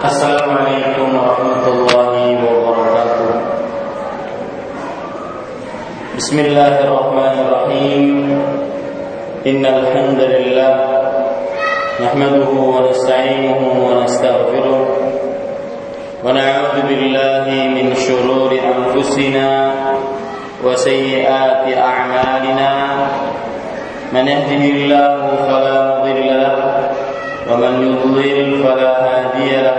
السلام عليكم ورحمة الله وبركاته بسم الله الرحمن الرحيم إن الحمد لله نحمده ونستعينه ونستغفره ونعوذ بالله من شرور أنفسنا وسيئات أعمالنا من يهده الله فلا مضل له ومن يضلل فلا هادي له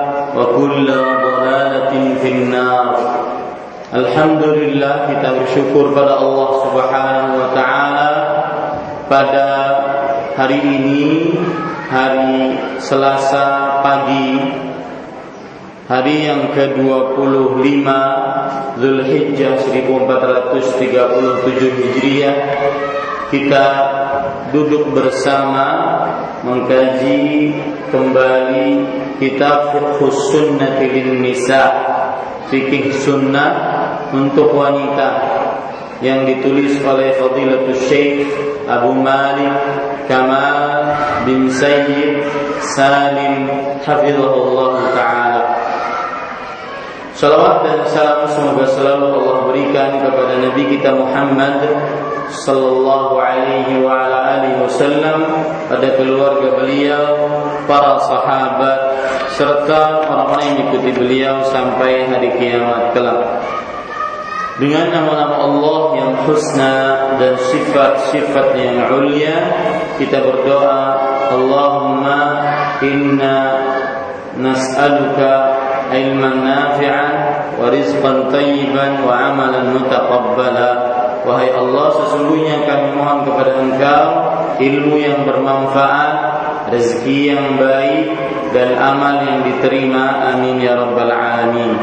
وكل ضلالة في النار Alhamdulillah kita bersyukur pada Allah Subhanahu wa taala pada hari ini hari Selasa pagi hari yang ke-25 Zulhijjah 1437 Hijriah kita duduk bersama mengkaji kembali kitab Fiqh Sunnah lin Nisa fikih sunnah untuk wanita yang ditulis oleh Fadilatul Syekh Abu Malik Kamal bin Sayyid Salim Hafizahullah Ta'ala Salawat dan salam semoga selalu Allah berikan kepada Nabi kita Muhammad sallallahu alaihi wa ala alihi wasallam pada keluarga beliau, para sahabat serta orang-orang yang mengikuti beliau sampai hari kiamat kelak. Dengan nama-nama Allah yang husna dan sifat-sifat yang ulia kita berdoa Allahumma inna nas'aluka wa rizqan tayyiban wa amalan mutaqabbala. Wahai Allah sesungguhnya kami mohon kepada Engkau ilmu yang bermanfaat rezeki yang baik dan amal yang diterima. Amin ya rabbal alamin.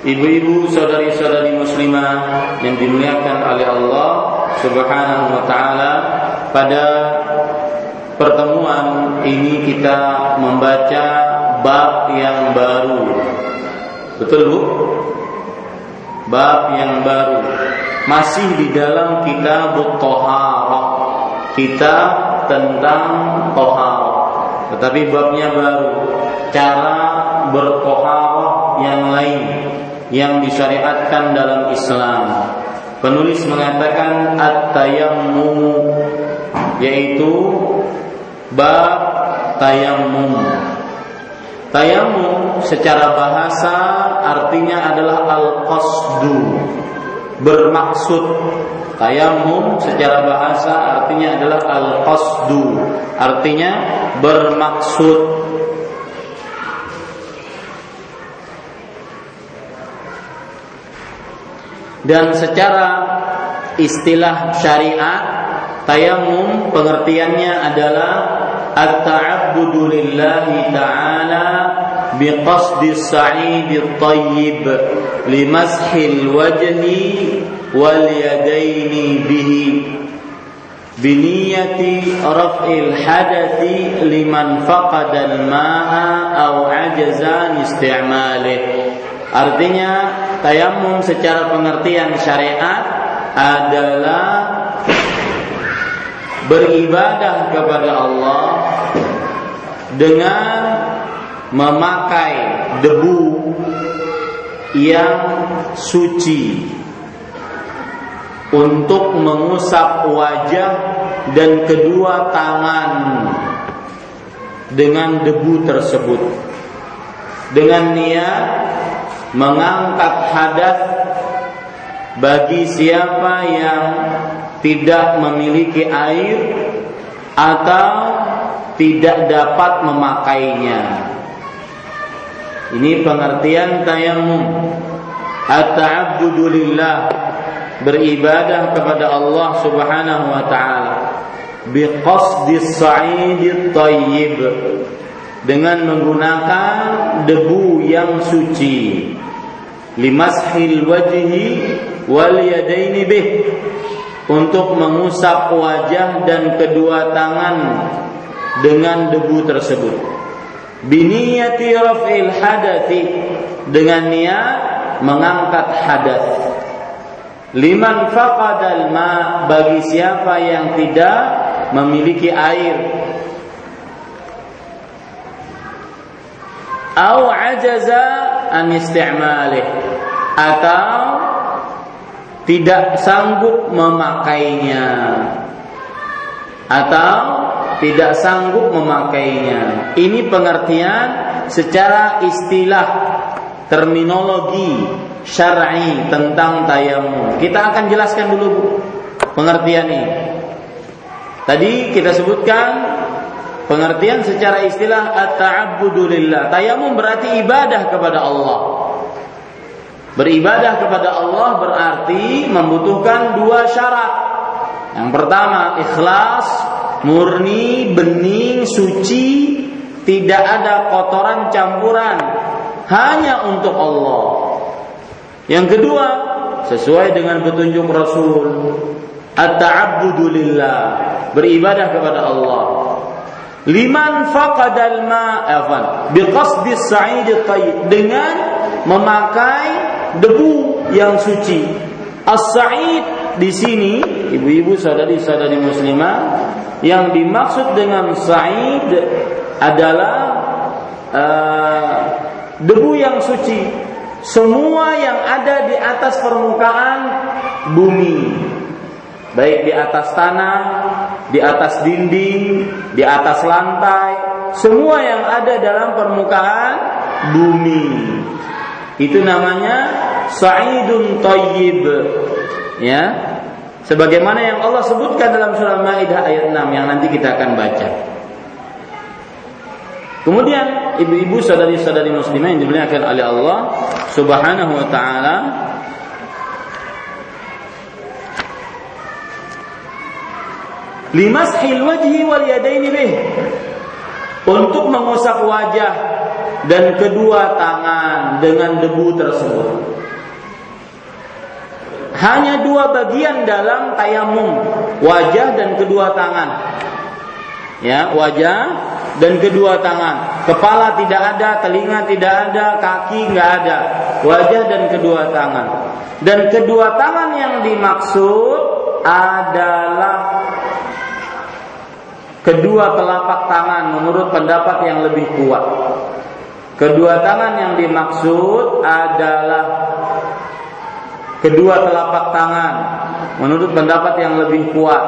Ibu-ibu saudari-saudari muslimah yang dimuliakan oleh Allah subhanahu wa taala pada pertemuan ini kita membaca bab yang baru. Betul Bu? Bab yang baru. Masih di dalam kitab Toharah. Kitab tentang Toharah. Tetapi babnya baru. Cara bertoharah yang lain. Yang disyariatkan dalam Islam. Penulis mengatakan At-tayammum Yaitu Bab Tayammum Tayamum secara bahasa artinya adalah al-qasdu bermaksud. Tayamum secara bahasa artinya adalah al-qasdu artinya bermaksud. Dan secara istilah syariat tayamum pengertiannya adalah at-ta'abbudu lillahi ta'ala بقصد السعيد الطيب لمسح الوجه واليدين به بنية رفع الحدث لمن فقد الماء أو عجز عن استعماله Artinya tayamum secara pengertian syariat adalah beribadah kepada Allah dengan memakai debu yang suci untuk mengusap wajah dan kedua tangan dengan debu tersebut. Dengan niat mengangkat hadat bagi siapa yang tidak memiliki air atau tidak dapat memakainya. Ini pengertian tayamum. At-ta'abbudu lillah. Beribadah kepada Allah Subhanahu wa taala. Biqasdi sa'idit thayyib dengan menggunakan debu yang suci. Limashil wajhi wal yadaini bih untuk mengusap wajah dan kedua tangan dengan debu tersebut. Biniyati raf'il hadathi dengan niat mengangkat hadas. Liman faqadal ma bagi siapa yang tidak memiliki air. Au ajaza an isti'malih atau tidak sanggup memakainya atau tidak sanggup memakainya. Ini pengertian secara istilah terminologi syar'i tentang tayamum. Kita akan jelaskan dulu Bu, pengertian ini. Tadi kita sebutkan pengertian secara istilah at-ta'abbudu lillah. Tayamum berarti ibadah kepada Allah. Beribadah kepada Allah berarti membutuhkan dua syarat. Yang pertama, ikhlas, murni, bening, suci, tidak ada kotoran campuran, hanya untuk Allah. Yang kedua, sesuai dengan petunjuk Rasul, at-ta'abbudu lillah, beribadah kepada Allah. Liman faqadal ma'afan biqasdi sa'id dengan memakai debu yang suci. As-sa'id di sini, ibu-ibu saudari-saudari muslimah, yang dimaksud dengan sa'id adalah uh, debu yang suci. Semua yang ada di atas permukaan bumi, baik di atas tanah, di atas dinding, di atas lantai, semua yang ada dalam permukaan bumi. Itu namanya sa'idun thayyib. Ya. Sebagaimana yang Allah sebutkan dalam surah Maidah ayat 6 yang nanti kita akan baca. Kemudian ibu-ibu saudari-saudari muslimah yang dimuliakan oleh Allah Subhanahu wa taala wajhi wal yadaini bih untuk mengusap wajah dan kedua tangan dengan debu tersebut. Hanya dua bagian dalam tayamum, wajah dan kedua tangan. Ya, wajah dan kedua tangan. Kepala tidak ada, telinga tidak ada, kaki nggak ada. Wajah dan kedua tangan. Dan kedua tangan yang dimaksud adalah kedua telapak tangan menurut pendapat yang lebih kuat. Kedua tangan yang dimaksud adalah kedua telapak tangan menurut pendapat yang lebih kuat.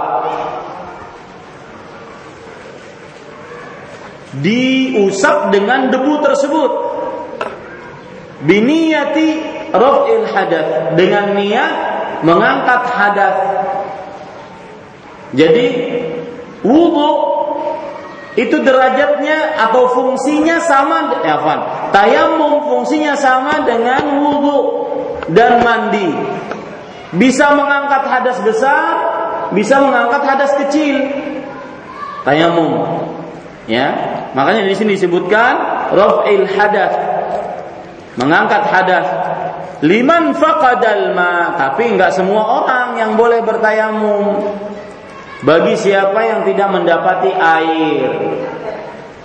Diusap dengan debu tersebut. Biniyati raf'il hadat dengan niat mengangkat hadat. Jadi wudhu itu derajatnya atau fungsinya sama ya Fan. Tayamum fungsinya sama dengan wudhu dan mandi. Bisa mengangkat hadas besar, bisa mengangkat hadas kecil. Tayamum. Ya. Makanya di sini disebutkan raf'il hadas. Mengangkat hadas. Liman faqadal ma, tapi enggak semua orang yang boleh bertayamum bagi siapa yang tidak mendapati air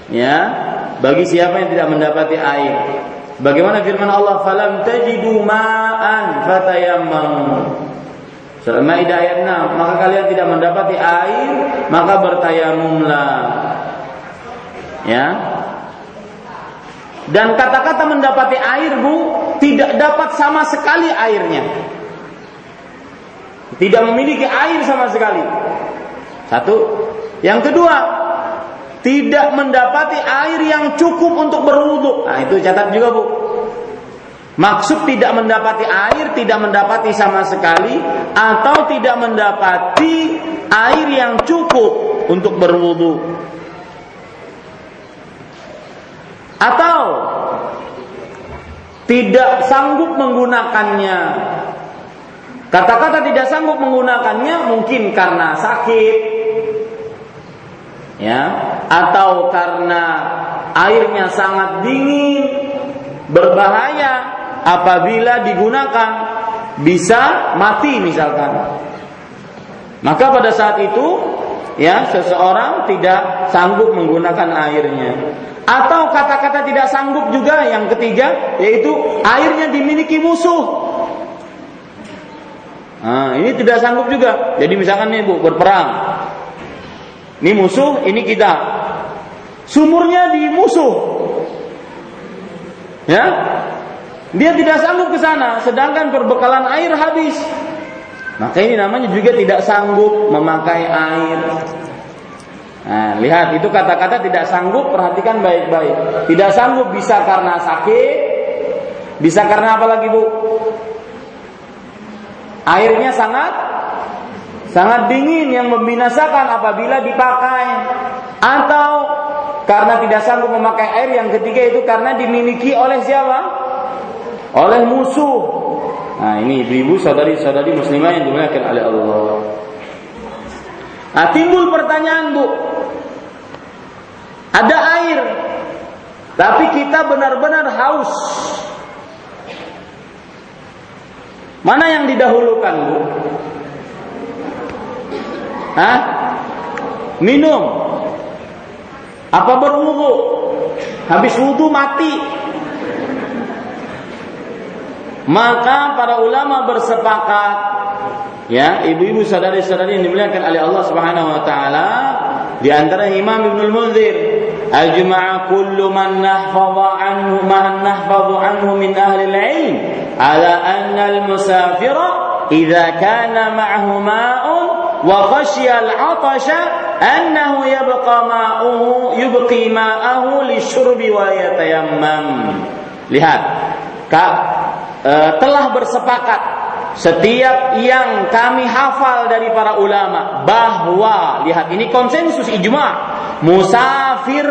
ya bagi siapa yang tidak mendapati air Bagaimana firman Allah, "Falam tajidu ma'an fatayammamu." Surah Maidah ayat 6, maka kalian tidak mendapati air, maka bertayamumlah. Ya. Dan kata-kata mendapati air, Bu, tidak dapat sama sekali airnya. Tidak memiliki air sama sekali. Satu. Yang kedua, tidak mendapati air yang cukup untuk berwudu. Nah, itu catat juga, Bu. Maksud tidak mendapati air, tidak mendapati sama sekali, atau tidak mendapati air yang cukup untuk berwudu. Atau tidak sanggup menggunakannya. Kata-kata tidak sanggup menggunakannya mungkin karena sakit, ya, atau karena airnya sangat dingin, berbahaya, apabila digunakan bisa mati misalkan. Maka pada saat itu ya seseorang tidak sanggup menggunakan airnya. Atau kata-kata tidak sanggup juga yang ketiga yaitu airnya dimiliki musuh. Nah, ini tidak sanggup juga. Jadi misalkan nih Bu berperang. Ini musuh, ini kita. Sumurnya di musuh. Ya, dia tidak sanggup ke sana, sedangkan perbekalan air habis. Maka ini namanya juga tidak sanggup memakai air. Nah, lihat itu kata-kata tidak sanggup, perhatikan baik-baik. Tidak sanggup bisa karena sakit, bisa karena apa lagi bu? Airnya sangat sangat dingin yang membinasakan apabila dipakai, atau karena tidak sanggup memakai air yang ketiga itu karena dimiliki oleh siapa? oleh musuh. Nah ini ibu-ibu saudari-saudari muslimah yang dimuliakan oleh Allah. Nah timbul pertanyaan bu, ada air, tapi kita benar-benar haus. Mana yang didahulukan bu? Hah? Minum. Apa berwudu? Habis wudu mati, maka para ulama bersepakat ya ibu-ibu saudari-saudari yang dimuliakan oleh Allah Subhanahu wa taala di antara Imam Ibnu Munzir ajma'a kullu man nahfadha anhu man nahfadhu anhu min ahli al-ilm ala anna al-musafira idza kana ma'ahu ma'un wa khashiya al-'atasha annahu yabqa ma'uhu yubqi ma'ahu lisyurbi wa yatayammam. Lihat Kak e, telah bersepakat setiap yang kami hafal dari para ulama bahwa lihat ini konsensus ijma. Musafir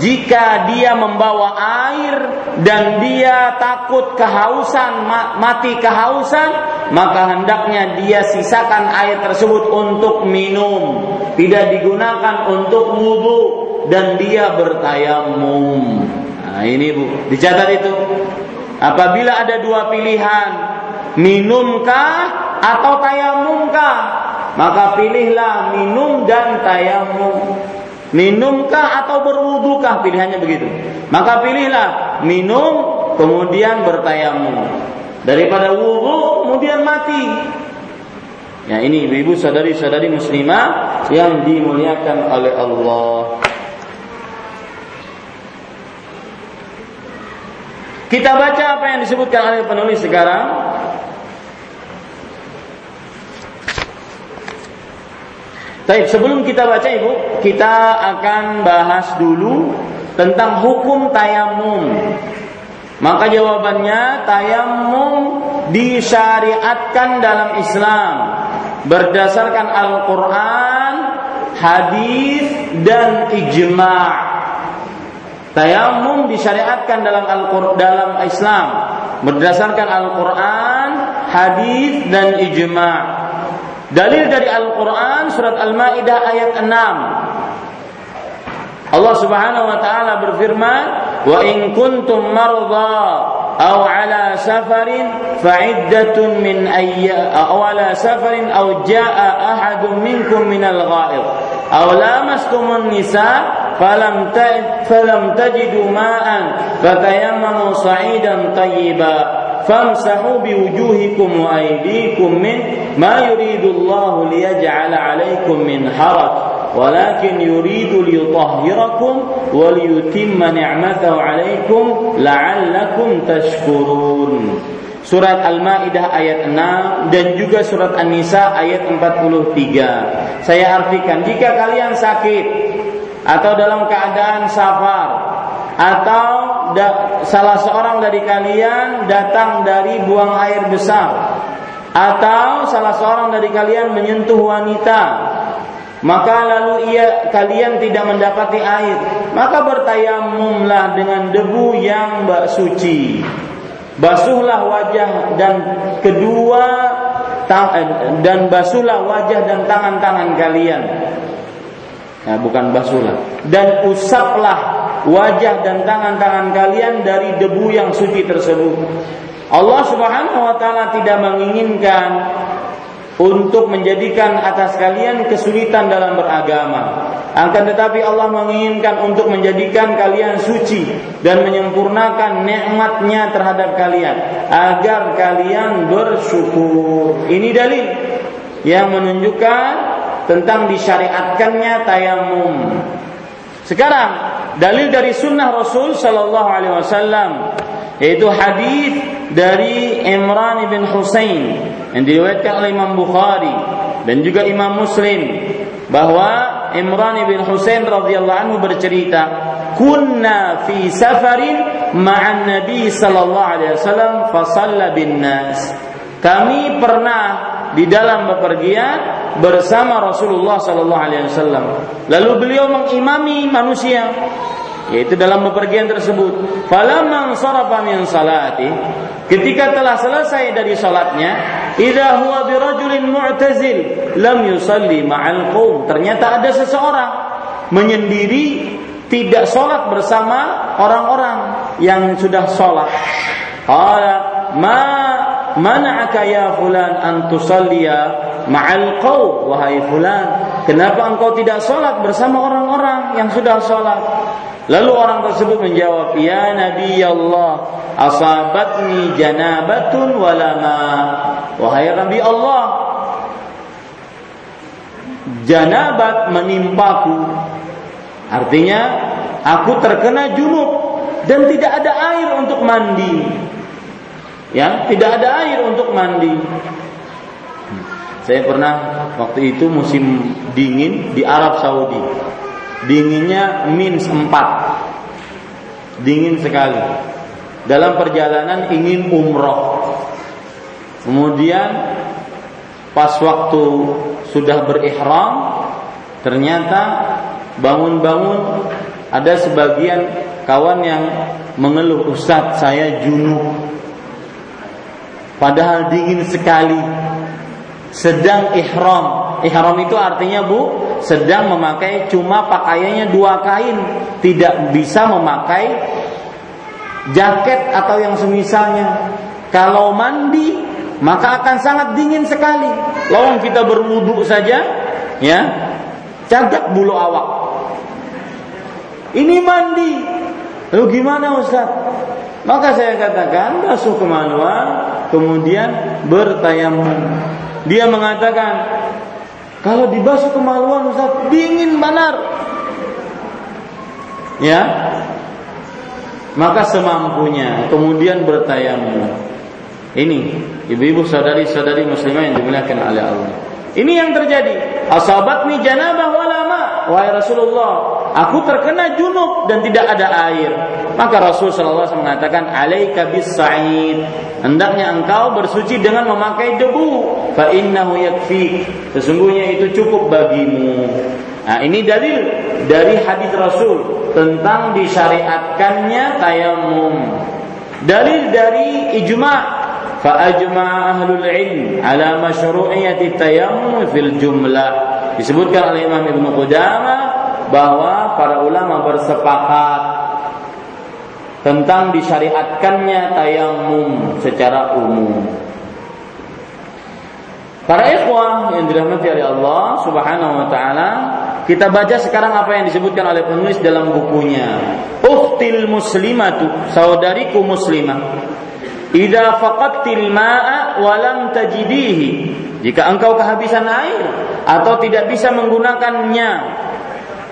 jika dia membawa air dan dia takut kehausan mati kehausan maka hendaknya dia sisakan air tersebut untuk minum. Tidak digunakan untuk wudhu dan dia bertayamum. Nah ini Bu. Dicatat itu. Apabila ada dua pilihan, minumkah atau tayamumkah? Maka pilihlah minum dan tayamum. Minumkah atau berwudukah? Pilihannya begitu. Maka pilihlah minum kemudian bertayamum. Daripada wudhu kemudian mati. Ya ini ibu-ibu sadari-sadari muslimah yang dimuliakan oleh Allah. Kita baca apa yang disebutkan oleh penulis sekarang. Baik, sebelum kita baca Ibu, kita akan bahas dulu tentang hukum tayamum. Maka jawabannya tayamum disyariatkan dalam Islam berdasarkan Al-Qur'an, hadis dan ijma'. Tayamum disyariatkan dalam Al dalam Islam berdasarkan Al-Qur'an, hadis dan ijma'. Dalil dari Al-Qur'an surat Al-Maidah ayat 6. Allah Subhanahu wa taala berfirman, "Wa in kuntum marda أو على سفر فعدة من أي أو على سفر أو جاء أحد منكم من الغائط أو لامستم النساء falam ta falam tajidu ma'an fatayammamu sa'idan tayyiba famsahu biwujuhikum wa aydikum min ma yuridu Allah liyaj'ala 'alaykum min haraj ولكن يريد ليطهركم وليتم نعمته عليكم لعلكم تشكرون Surat Al-Maidah ayat 6 dan juga surat An-Nisa ayat 43. Saya artikan jika kalian sakit atau dalam keadaan safar. Atau salah seorang dari kalian datang dari buang air besar. Atau salah seorang dari kalian menyentuh wanita. Maka lalu ia kalian tidak mendapati air. Maka bertayamumlah dengan debu yang bak suci basuhlah wajah dan kedua eh, dan basuhlah wajah dan tangan-tangan kalian nah, bukan basuhlah dan usaplah wajah dan tangan-tangan kalian dari debu yang suci tersebut Allah Subhanahu wa taala tidak menginginkan untuk menjadikan atas kalian kesulitan dalam beragama. Akan tetapi Allah menginginkan untuk menjadikan kalian suci dan menyempurnakan nikmatnya terhadap kalian agar kalian bersyukur. Ini dalil yang menunjukkan tentang disyariatkannya tayamum. Sekarang dalil dari sunnah Rasul Shallallahu Alaihi Wasallam yaitu hadis dari Imran bin Husain yang diriwayatkan oleh Imam Bukhari dan juga Imam Muslim bahwa Imran bin Husain radhiyallahu anhu bercerita kunna fi safarin ma'an nabi sallallahu alaihi wasallam fa bin nas kami pernah di dalam bepergian bersama Rasulullah sallallahu alaihi wasallam. Lalu beliau mengimami manusia yaitu dalam bepergian tersebut. Falamman sarafa min salati ketika telah selesai dari salatnya idza huwa birajulin mu'tazil lam yusalli ma'al qaum ternyata ada seseorang menyendiri tidak sholat bersama orang-orang yang sudah sholat. Ma mana'aka ya fulan an tusalliya ma'al qaum wahai fulan kenapa engkau tidak sholat bersama orang-orang yang sudah sholat Lalu orang tersebut menjawab, "Ya Nabi Allah, asabatni janabatun walama." Wahai Nabi Allah, janabat menimpaku. Artinya, aku terkena junub dan tidak ada air untuk mandi. Ya, tidak ada air untuk mandi. Saya pernah waktu itu musim dingin di Arab Saudi. Dinginnya minus 4 dingin sekali. Dalam perjalanan ingin umroh. Kemudian pas waktu sudah berihram ternyata bangun-bangun ada sebagian kawan yang mengeluh Ustadz saya junub padahal dingin sekali sedang ihram ihram itu artinya Bu sedang memakai cuma pakaiannya dua kain, tidak bisa memakai jaket atau yang semisalnya. Kalau mandi maka akan sangat dingin sekali. Lawang kita berwudu saja, ya, cagak bulu awak. Ini mandi, lalu gimana Ustaz? Maka saya katakan basuh kemaluan, kemudian bertayamum. Dia mengatakan kalau dibasuh kemaluan Ustaz dingin benar. Ya. Maka semampunya kemudian bertayamum. Ini ibu-ibu saudari-saudari muslimah yang dimuliakan oleh Allah. Ini yang terjadi. Asabatni janabah walama. Wahai Rasulullah, aku terkena junub dan tidak ada air. Maka Rasul sallallahu alaihi mengatakan, "Alaika bis sa'id." Hendaknya engkau bersuci dengan memakai debu. Fa innahu yakfi. Sesungguhnya itu cukup bagimu. Nah, ini dalil dari hadis Rasul tentang disyariatkannya tayamum. Dalil dari ijma' فأجمع أهل العلم على مشروعية التيمم fil jumlah disebutkan oleh Imam Ibnu Qudamah bahwa para ulama bersepakat tentang disyariatkannya tayamum secara umum. Para ikhwah yang dirahmati oleh Allah Subhanahu wa taala, Kita baca sekarang apa yang disebutkan oleh penulis dalam bukunya. Uftil muslimatu, saudariku muslimah. Idza faqadtil ma'a wa lam tajidihi. Jika engkau kehabisan air atau tidak bisa menggunakannya,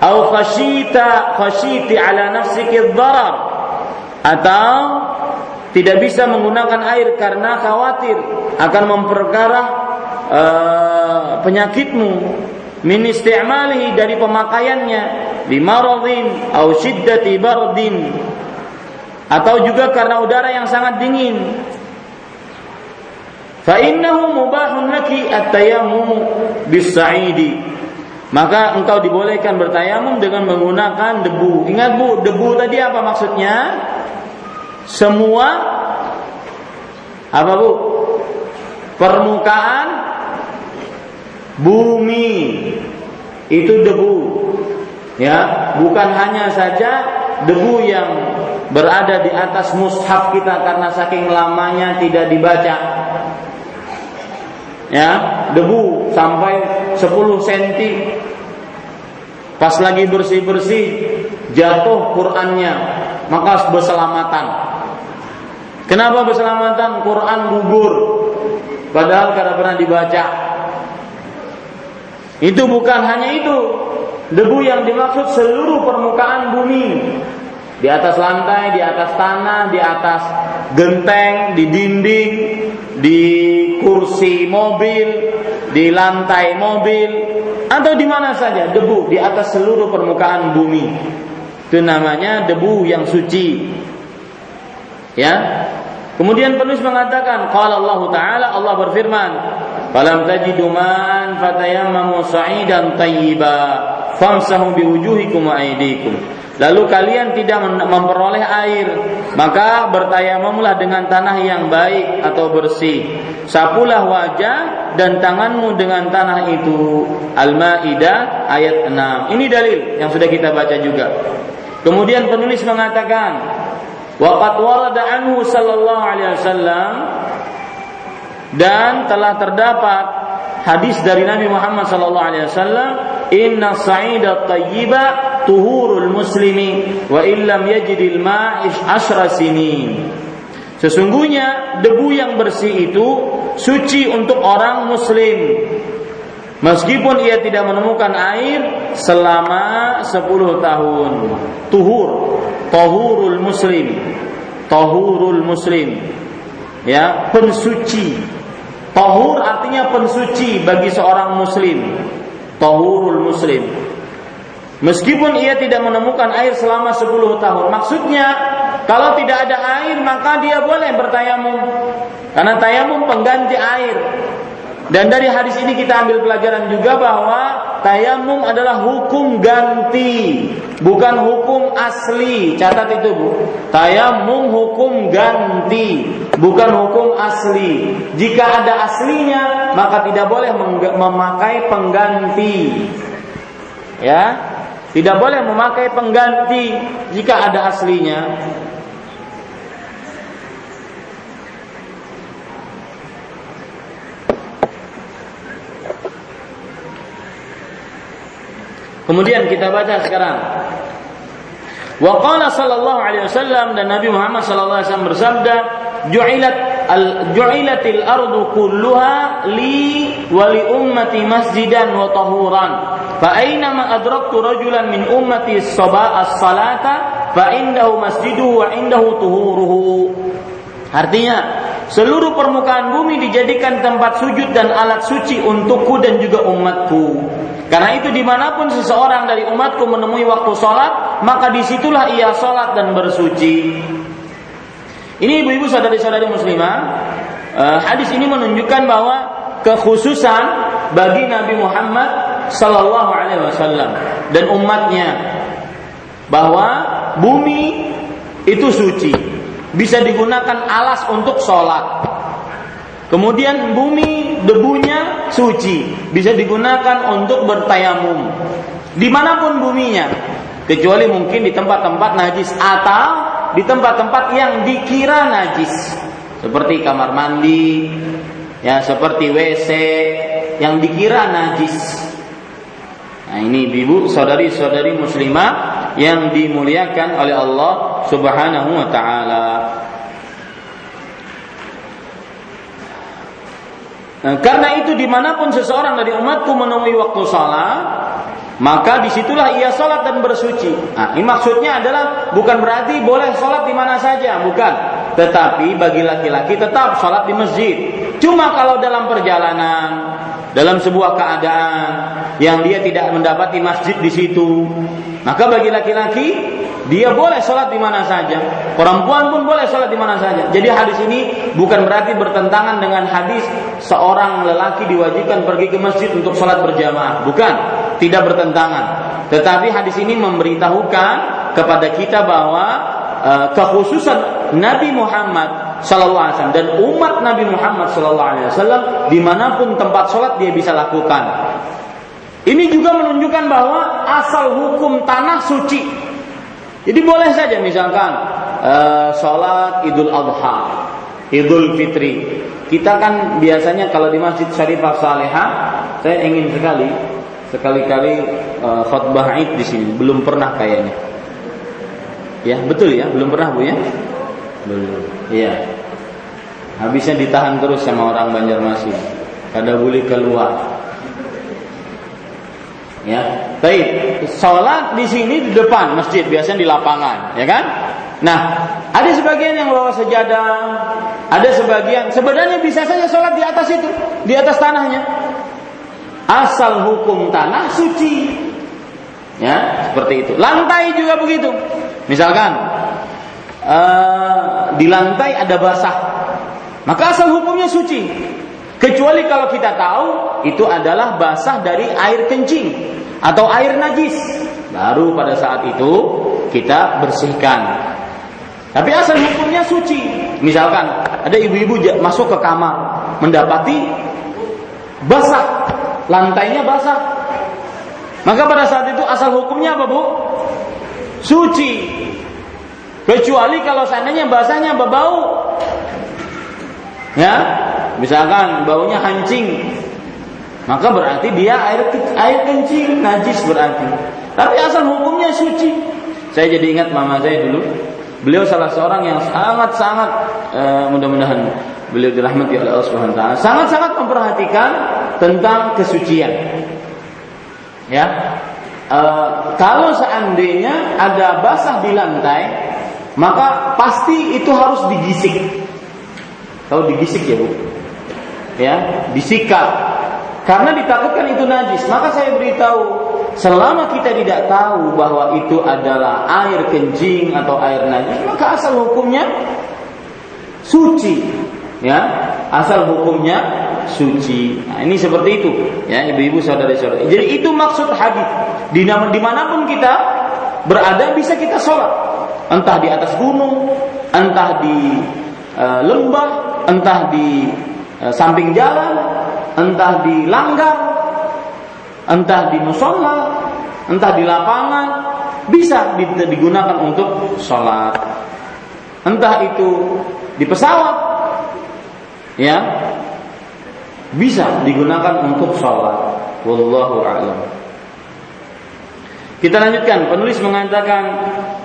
au khashita khashiti ala nafsiki dharar atau tidak bisa menggunakan air karena khawatir akan memperkarah uh, penyakitmu. Min isti'malihi dari pemakaiannya. Di maradin au syiddati bardin. Atau juga karena udara yang sangat dingin. Fa innahu mubahun laki at-tayammum bis-sa'idi maka engkau dibolehkan bertayamum dengan menggunakan debu. Ingat Bu debu tadi apa maksudnya? Semua apa Bu? Permukaan bumi. Itu debu ya. Bukan hanya saja debu yang berada di atas mushaf kita karena saking lamanya tidak dibaca ya debu sampai 10 cm pas lagi bersih-bersih jatuh Qurannya. Maka berselamatan. Kenapa berselamatan? Quran gugur. Padahal karena pernah dibaca. Itu bukan hanya itu. Debu yang dimaksud seluruh permukaan bumi. Di atas lantai, di atas tanah, di atas genteng, di dinding, di kursi mobil, di lantai mobil, atau di mana saja debu di atas seluruh permukaan bumi. Itu namanya debu yang suci. Ya. Kemudian penulis mengatakan, qala Allah Ta'ala Allah berfirman, Falam tajidu ma'an fatayammamu sa'idan tayyiba famsahu biwujuhikum wa aydikum. Lalu kalian tidak memperoleh air, maka bertayamumlah dengan tanah yang baik atau bersih. Sapulah wajah dan tanganmu dengan tanah itu. Al-Maidah ayat 6. Ini dalil yang sudah kita baca juga. Kemudian penulis mengatakan, waqad warada anhu sallallahu alaihi wasallam dan telah terdapat hadis dari Nabi Muhammad sallallahu alaihi wasallam inna sa'ida tayyiba tuhurul muslimi wa illam yajidil ma'ish ashra sinin Sesungguhnya debu yang bersih itu suci untuk orang muslim Meskipun ia tidak menemukan air selama 10 tahun. Tuhur, tahurul muslim. Tahurul muslim. Ya, pensuci Tahur artinya pensuci bagi seorang muslim. Tahurul muslim. Meskipun ia tidak menemukan air selama 10 tahun. Maksudnya, kalau tidak ada air maka dia boleh bertayamum. Karena tayamum pengganti air. Dan dari hadis ini kita ambil pelajaran juga bahwa tayamum adalah hukum ganti, bukan hukum asli. Catat itu, Bu. Tayamum hukum ganti, bukan hukum asli. Jika ada aslinya, maka tidak boleh memakai pengganti. Ya, tidak boleh memakai pengganti jika ada aslinya. Kemudian kita baca sekarang. Wa qala sallallahu alaihi wasallam dan Nabi Muhammad sallallahu alaihi wasallam bersabda, "Ju'ilat al ju'ilatil ardu kulluha li wa li ummati masjidan wa tahuran. Fa aina ma adraktu rajulan min ummati as-salata fa indahu masjiduhu wa indahu tuhuruhu." Artinya, seluruh permukaan bumi dijadikan tempat sujud dan alat suci untukku dan juga umatku. Karena itu di mana pun seseorang dari umatku menemui waktu sholat, maka di situlah ia sholat dan bersuci. Ini ibu-ibu saudari-saudari muslimah, eh, hadis ini menunjukkan bahwa kekhususan bagi Nabi Muhammad Sallallahu Alaihi Wasallam dan umatnya bahwa bumi itu suci, bisa digunakan alas untuk sholat. Kemudian bumi debunya suci, bisa digunakan untuk bertayamum. Di mana pun buminya, kecuali mungkin di tempat-tempat najis atau di tempat-tempat yang dikira najis, seperti kamar mandi, ya seperti WC yang dikira najis. Nah, ini ibu saudari-saudari muslimah yang dimuliakan oleh Allah Subhanahu wa taala. Nah, karena itu di mana pun seseorang dari umatku menemui waktu salat, maka di situlah ia sholat dan bersuci. Nah, ini maksudnya adalah bukan berarti boleh sholat di mana saja, bukan. Tetapi bagi laki-laki tetap sholat di masjid. Cuma kalau dalam perjalanan, dalam sebuah keadaan yang dia tidak mendapati masjid di situ, maka bagi laki-laki dia boleh sholat di mana saja. Perempuan pun boleh sholat di mana saja. Jadi hadis ini bukan berarti bertentangan dengan hadis seorang lelaki diwajibkan pergi ke masjid untuk sholat berjamaah. Bukan, tidak bertentangan. Tetapi hadis ini memberitahukan kepada kita bahwa uh, kekhususan Nabi Muhammad Sallallahu Alaihi Wasallam dan umat Nabi Muhammad Sallallahu Alaihi Wasallam di mana pun tempat sholat dia bisa lakukan. Ini juga menunjukkan bahwa asal hukum tanah suci jadi boleh saja misalkan uh, sholat Idul Adha, Idul Fitri. Kita kan biasanya kalau di Masjid Syarifah Salehah, saya ingin sekali sekali-kali uh, khutbah Id di sini. Belum pernah kayaknya. Ya betul ya, belum pernah bu ya? Belum. Iya. Habisnya ditahan terus sama orang Banjarmasin. Kada boleh keluar. Ya, baik. Sholat di sini di depan masjid, biasanya di lapangan, ya kan? Nah, ada sebagian yang bawa sejadah, ada sebagian sebenarnya bisa saja sholat di atas itu, di atas tanahnya. Asal hukum tanah suci, ya seperti itu. Lantai juga begitu. Misalkan uh, di lantai ada basah, maka asal hukumnya suci. Kecuali kalau kita tahu itu adalah basah dari air kencing atau air najis. Baru pada saat itu kita bersihkan. Tapi asal hukumnya suci. Misalkan ada ibu-ibu masuk ke kamar mendapati basah, lantainya basah. Maka pada saat itu asal hukumnya apa, Bu? Suci. Kecuali kalau seandainya basahnya berbau. Ya, misalkan baunya hancing, maka berarti dia air air kencing najis berarti. Tapi asal hukumnya suci. Saya jadi ingat mama saya dulu. Beliau salah seorang yang sangat-sangat uh, mudah-mudahan beliau dirahmati oleh Allah Subhanahu taala, sangat-sangat memperhatikan tentang kesucian. Ya. Uh, kalau seandainya ada basah di lantai, maka pasti itu harus digisik. Tahu digisik ya, Bu? Ya disikat karena ditakutkan itu najis. Maka saya beritahu selama kita tidak tahu bahwa itu adalah air kencing atau air najis maka asal hukumnya suci. Ya asal hukumnya suci. Nah, ini seperti itu. Ya ibu-ibu saudari-saudari. Jadi itu maksud hadis. Di di mana pun kita berada bisa kita sholat. Entah di atas gunung entah di uh, lembah entah di samping jalan, entah di langgar, entah di musola, entah di lapangan, bisa digunakan untuk sholat. Entah itu di pesawat, ya, bisa digunakan untuk sholat. Wallahu a'lam. Kita lanjutkan. Penulis mengatakan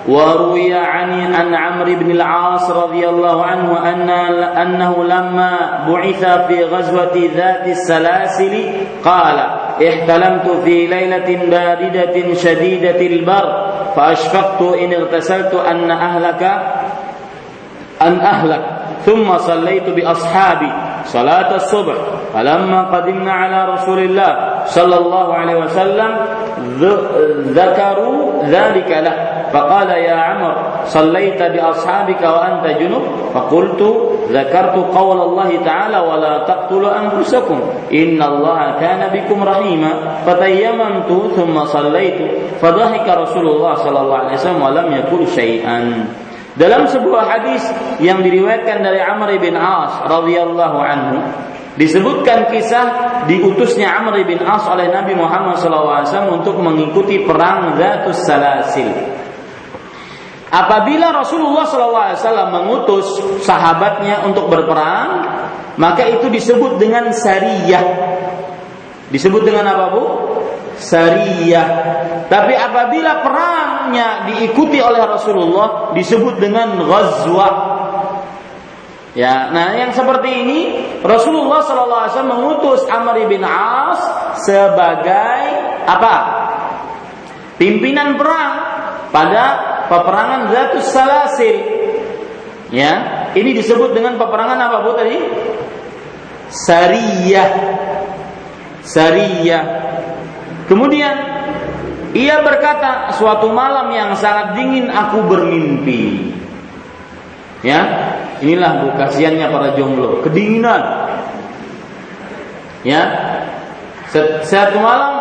wa ruwiya an Amr bin al-As radhiyallahu anhu anna annahu lamma bu'itha fi ghazwati dhati salasil qala ihtalamtu fi laylatin baridatin shadidatil bar fa in irtasaltu anna ahlaka an ahlak thumma sallaytu bi ashabi صلاة الصبح فلما قدمنا على رسول الله صلى الله عليه وسلم ذكروا ذلك له فقال يا عمر صليت بأصحابك وأنت جنب فقلت ذكرت قول الله تعالى ولا تقتلوا أنفسكم إن الله كان بكم رحيما فتيممت ثم صليت فضحك رسول الله صلى الله عليه وسلم ولم يقل شيئا dalam sebuah hadis yang diriwayatkan dari Amr bin As radhiyallahu anhu disebutkan kisah diutusnya Amr bin As oleh Nabi Muhammad SAW untuk mengikuti perang Zatus Salasil. Apabila Rasulullah SAW mengutus sahabatnya untuk berperang, maka itu disebut dengan sariyah. Disebut dengan apa bu? Sariyah. Tapi apabila perangnya diikuti oleh Rasulullah disebut dengan ghazwah. Ya, nah yang seperti ini Rasulullah SAW mengutus Amr bin As sebagai apa? Pimpinan perang pada peperangan Zatus Salasil. Ya, ini disebut dengan peperangan apa Bu tadi? Sariyah. Sariyah. Kemudian ia berkata, suatu malam yang sangat dingin aku bermimpi. Ya, inilah bu kasihannya para jomblo, kedinginan. Ya, satu malam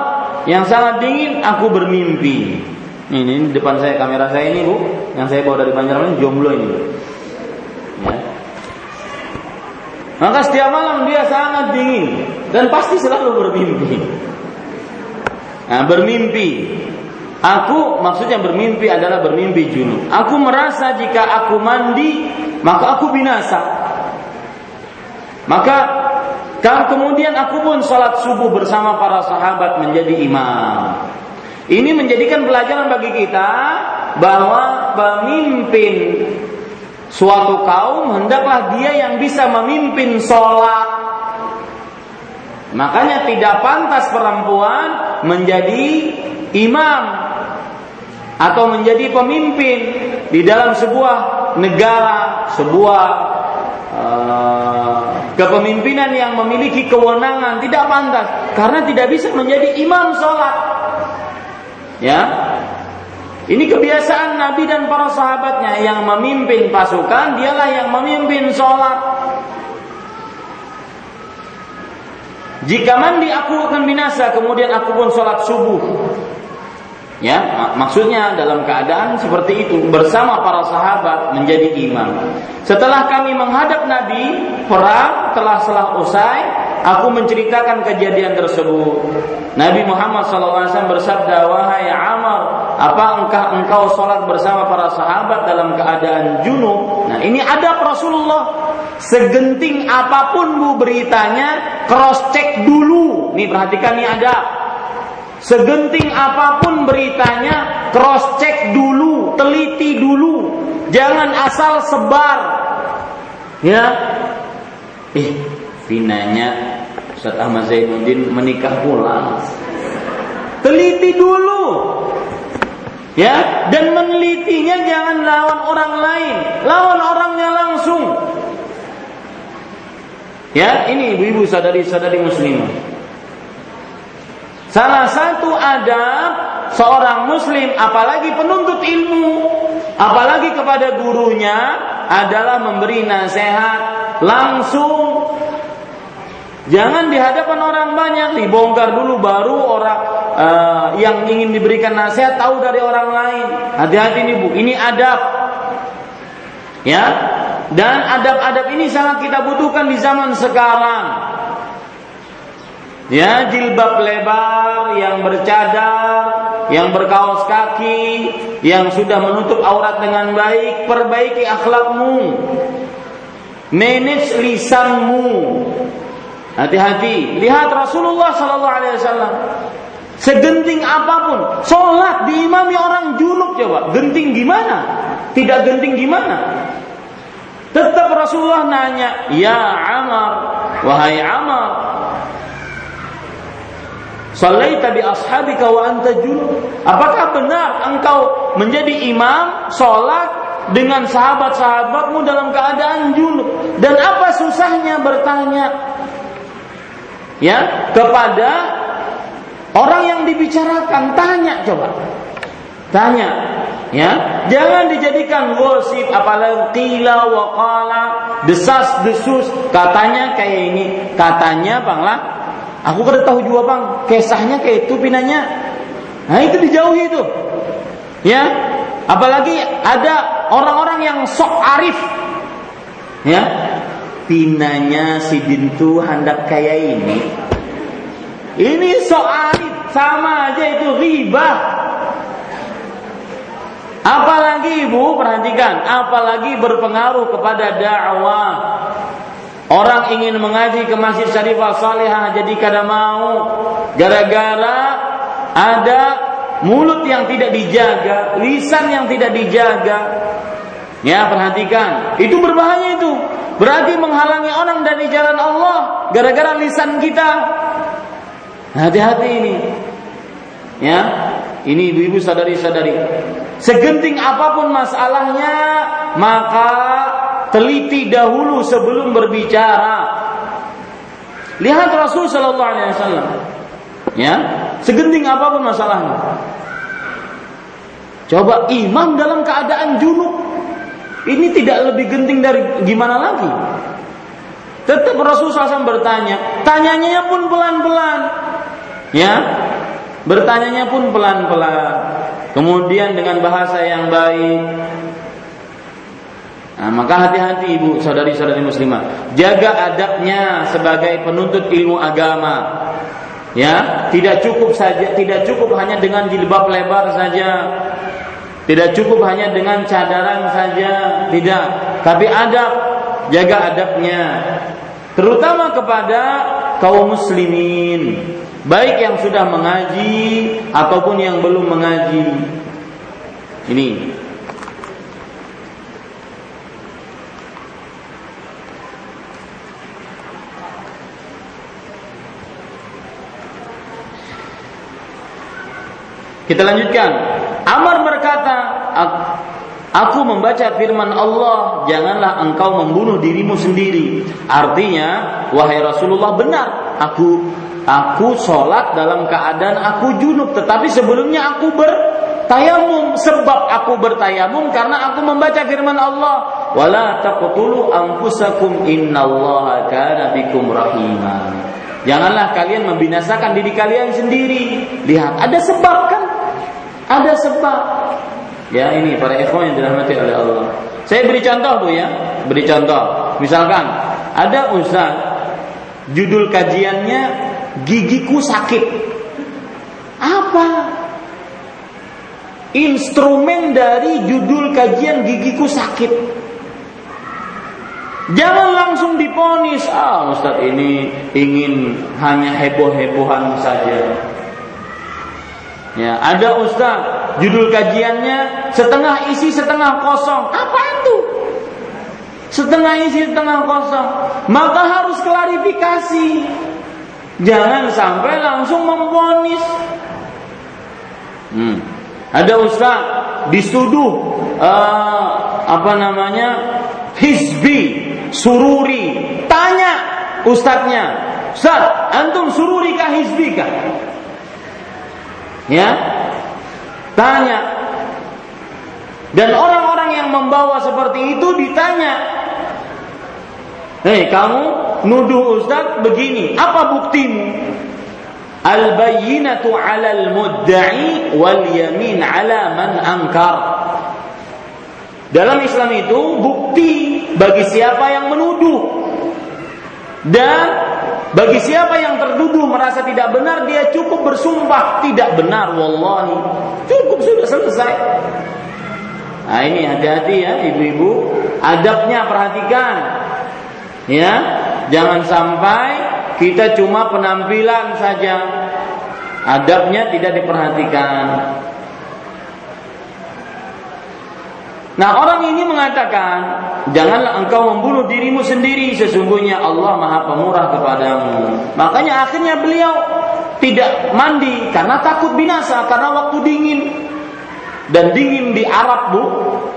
yang sangat dingin aku bermimpi. Ini, ini depan saya kamera saya ini bu, yang saya bawa dari Banjarmasin jomblo ini. Ya. Maka setiap malam dia sangat dingin dan pasti selalu bermimpi. Nah, bermimpi. Aku maksudnya bermimpi adalah bermimpi junub. Aku merasa jika aku mandi maka aku binasa. Maka kan kemudian aku pun sholat subuh bersama para sahabat menjadi imam. Ini menjadikan pelajaran bagi kita bahwa pemimpin suatu kaum hendaklah dia yang bisa memimpin sholat. Makanya tidak pantas perempuan menjadi imam atau menjadi pemimpin di dalam sebuah negara, sebuah uh, kepemimpinan yang memiliki kewenangan tidak pantas karena tidak bisa menjadi imam sholat. Ya, ini kebiasaan Nabi dan para sahabatnya yang memimpin pasukan, dialah yang memimpin sholat. Jika mandi aku akan binasa, kemudian aku pun sholat subuh. Ya, maksudnya dalam keadaan seperti itu bersama para sahabat menjadi imam. Setelah kami menghadap Nabi, perang telah selah usai, aku menceritakan kejadian tersebut. Nabi Muhammad SAW bersabda, wahai Amr, apa engkau engkau sholat bersama para sahabat dalam keadaan junub? Nah ini ada Rasulullah. Segenting apa pun bu beritanya, cross check dulu. Nih perhatikan nih ada Segenting apa pun beritanya, cross check dulu, teliti dulu. Jangan asal sebar. Ya. Eh, finanya Ustaz Ahmad Zainuddin menikah pula. Teliti dulu. Ya, dan menelitinya jangan lawan orang lain, lawan orangnya langsung. Ya, ini ibu-ibu sadari-sadari muslimah. Salah satu adab seorang muslim apalagi penuntut ilmu apalagi kepada gurunya adalah memberi nasihat langsung Jangan di hadapan orang banyak dibongkar dulu baru orang uh, yang ingin diberikan nasihat tahu dari orang lain. Hati-hati nih Bu, ini adab. Ya. Dan adab-adab ini sangat kita butuhkan di zaman sekarang. Ya, jilbab lebar yang bercadar, yang berkaos kaki, yang sudah menutup aurat dengan baik, perbaiki akhlakmu. Manage lisanmu. Hati-hati. Lihat Rasulullah sallallahu alaihi wasallam. Segenting apa pun, sholat diimami orang junub coba. Genting gimana? Tidak genting gimana? Tetap Rasulullah nanya, Ya Amar, wahai Amar, Salaita bi ashabika wa anta junub. Apakah benar engkau menjadi imam salat dengan sahabat-sahabatmu dalam keadaan junub? Dan apa susahnya bertanya ya kepada orang yang dibicarakan? Tanya coba. Tanya ya jangan dijadikan gosip apalagi qila wa qala desas desus katanya kayak ini katanya banglah Aku kada tahu juga bang, kisahnya kayak itu pinanya. Nah itu dijauhi itu. Ya, apalagi ada orang-orang yang sok arif. Ya, pinanya si bintu hendak kayak ini. Ini arif, sama aja itu riba. Apalagi ibu perhatikan, apalagi berpengaruh kepada dakwah. Orang ingin mengaji ke Masjid Syarifah Salihah jadi kada mau gara-gara ada mulut yang tidak dijaga, lisan yang tidak dijaga. Ya, perhatikan. Itu berbahaya itu. Berarti menghalangi orang dari jalan Allah gara-gara lisan kita. Hati-hati ini. Ya, ini ibu-ibu sadari-sadari. Segenting apa pun masalahnya, maka teliti dahulu sebelum berbicara. Lihat Rasul Shallallahu Alaihi Wasallam. Ya, segenting apa pun masalahnya. Coba imam dalam keadaan junub. Ini tidak lebih genting dari gimana lagi? Tetap Rasul SAW bertanya, tanyanya pun pelan-pelan. Ya, bertanyanya pun pelan-pelan. Kemudian dengan bahasa yang baik. Nah, maka hati-hati ibu saudari-saudari muslimah. Jaga adabnya sebagai penuntut ilmu agama. Ya, tidak cukup saja, tidak cukup hanya dengan jilbab lebar saja. Tidak cukup hanya dengan cadaran saja, tidak. Tapi adab, jaga adabnya. Terutama kepada kaum muslimin. Baik yang sudah mengaji ataupun yang belum mengaji. Ini Kita lanjutkan. Amar berkata, Aku membaca firman Allah, janganlah engkau membunuh dirimu sendiri. Artinya, wahai Rasulullah benar, aku aku sholat dalam keadaan aku junub, tetapi sebelumnya aku bertayamum. Sebab aku bertayamum karena aku membaca firman Allah, wala taqtulu anfusakum innallaha kana bikum rahimah. Janganlah kalian membinasakan diri kalian sendiri. Lihat, ada sebab kan? Ada sebab. Ya ini para ikhwan yang dirahmati oleh Allah. Saya beri contoh bu ya, beri contoh. Misalkan ada ustaz judul kajiannya gigiku sakit. Apa? Instrumen dari judul kajian gigiku sakit. Jangan langsung diponis, ah Ustaz ini ingin hanya heboh-hebohan saja. Ya, ada ustaz judul kajiannya setengah isi setengah kosong. Apa itu? Setengah isi setengah kosong. Maka harus klarifikasi. Jangan sampai langsung memponis. Hmm. Ada ustaz disuduh uh, apa namanya hizbi sururi tanya ustadznya Ustaz, antum sururi kah hizbi kah? Ya. Tanya. Dan orang-orang yang membawa seperti itu ditanya. Hei kamu nuduh Ustaz begini, apa buktimu? Al-bayyinatu 'ala al-mudda'i wal yamin 'ala man ankar. Dalam Islam itu bukti bagi siapa yang menuduh dan bagi siapa yang terduduh merasa tidak benar, dia cukup bersumpah tidak benar, wallahi. Cukup sudah selesai. Nah ini hati-hati ya ibu-ibu, adabnya perhatikan. Ya, jangan sampai kita cuma penampilan saja. Adabnya tidak diperhatikan. Nah orang ini mengatakan Janganlah engkau membunuh dirimu sendiri Sesungguhnya Allah maha pemurah kepadamu. Makanya akhirnya beliau Tidak mandi Karena takut binasa Karena waktu dingin. Dan dingin di Arab bu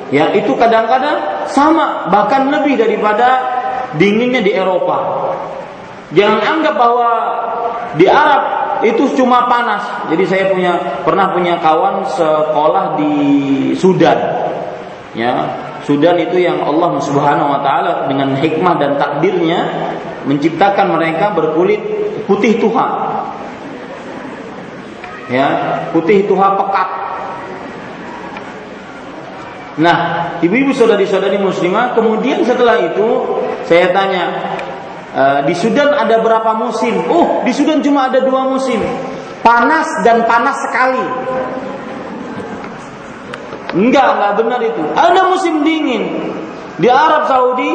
Ya itu kadang-kadang sama Bahkan lebih daripada Dinginnya di Eropa. Jangan anggap bahwa Di Arab itu cuma panas. Jadi saya punya pernah punya kawan sekolah di Sudan ya Sudan itu yang Allah Subhanahu wa taala dengan hikmah dan takdirnya menciptakan mereka berkulit putih tuha. Ya, putih tuha pekat. Nah, ibu-ibu saudari-saudari muslimah, kemudian setelah itu saya tanya, e, di Sudan ada berapa musim? Oh, di Sudan cuma ada dua musim, panas dan panas sekali. Enggak, enggak benar itu. Ada musim dingin. Di Arab Saudi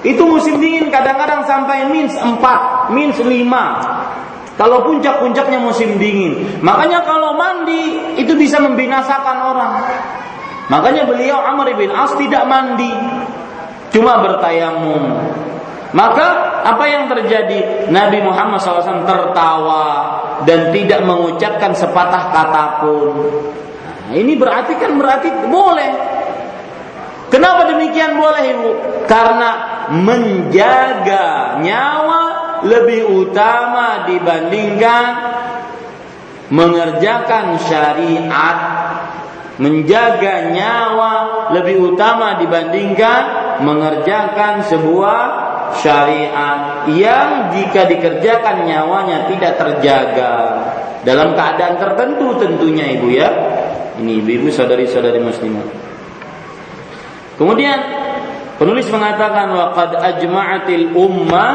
itu musim dingin kadang-kadang sampai minus 4, minus 5. Kalau puncak-puncaknya musim dingin. Makanya kalau mandi itu bisa membinasakan orang. Makanya beliau Amr bin As tidak mandi. Cuma bertayamum. Maka apa yang terjadi? Nabi Muhammad SAW tertawa dan tidak mengucapkan sepatah kata pun. Nah, ini berarti kan berarti boleh. Kenapa demikian boleh ibu? Karena menjaga nyawa lebih utama dibandingkan mengerjakan syariat menjaga nyawa lebih utama dibandingkan mengerjakan sebuah syariat yang jika dikerjakan nyawanya tidak terjaga dalam keadaan tertentu tentunya ibu ya ini ibu-ibu saudari-saudari muslimah kemudian penulis mengatakan waqad ajma'atil ummah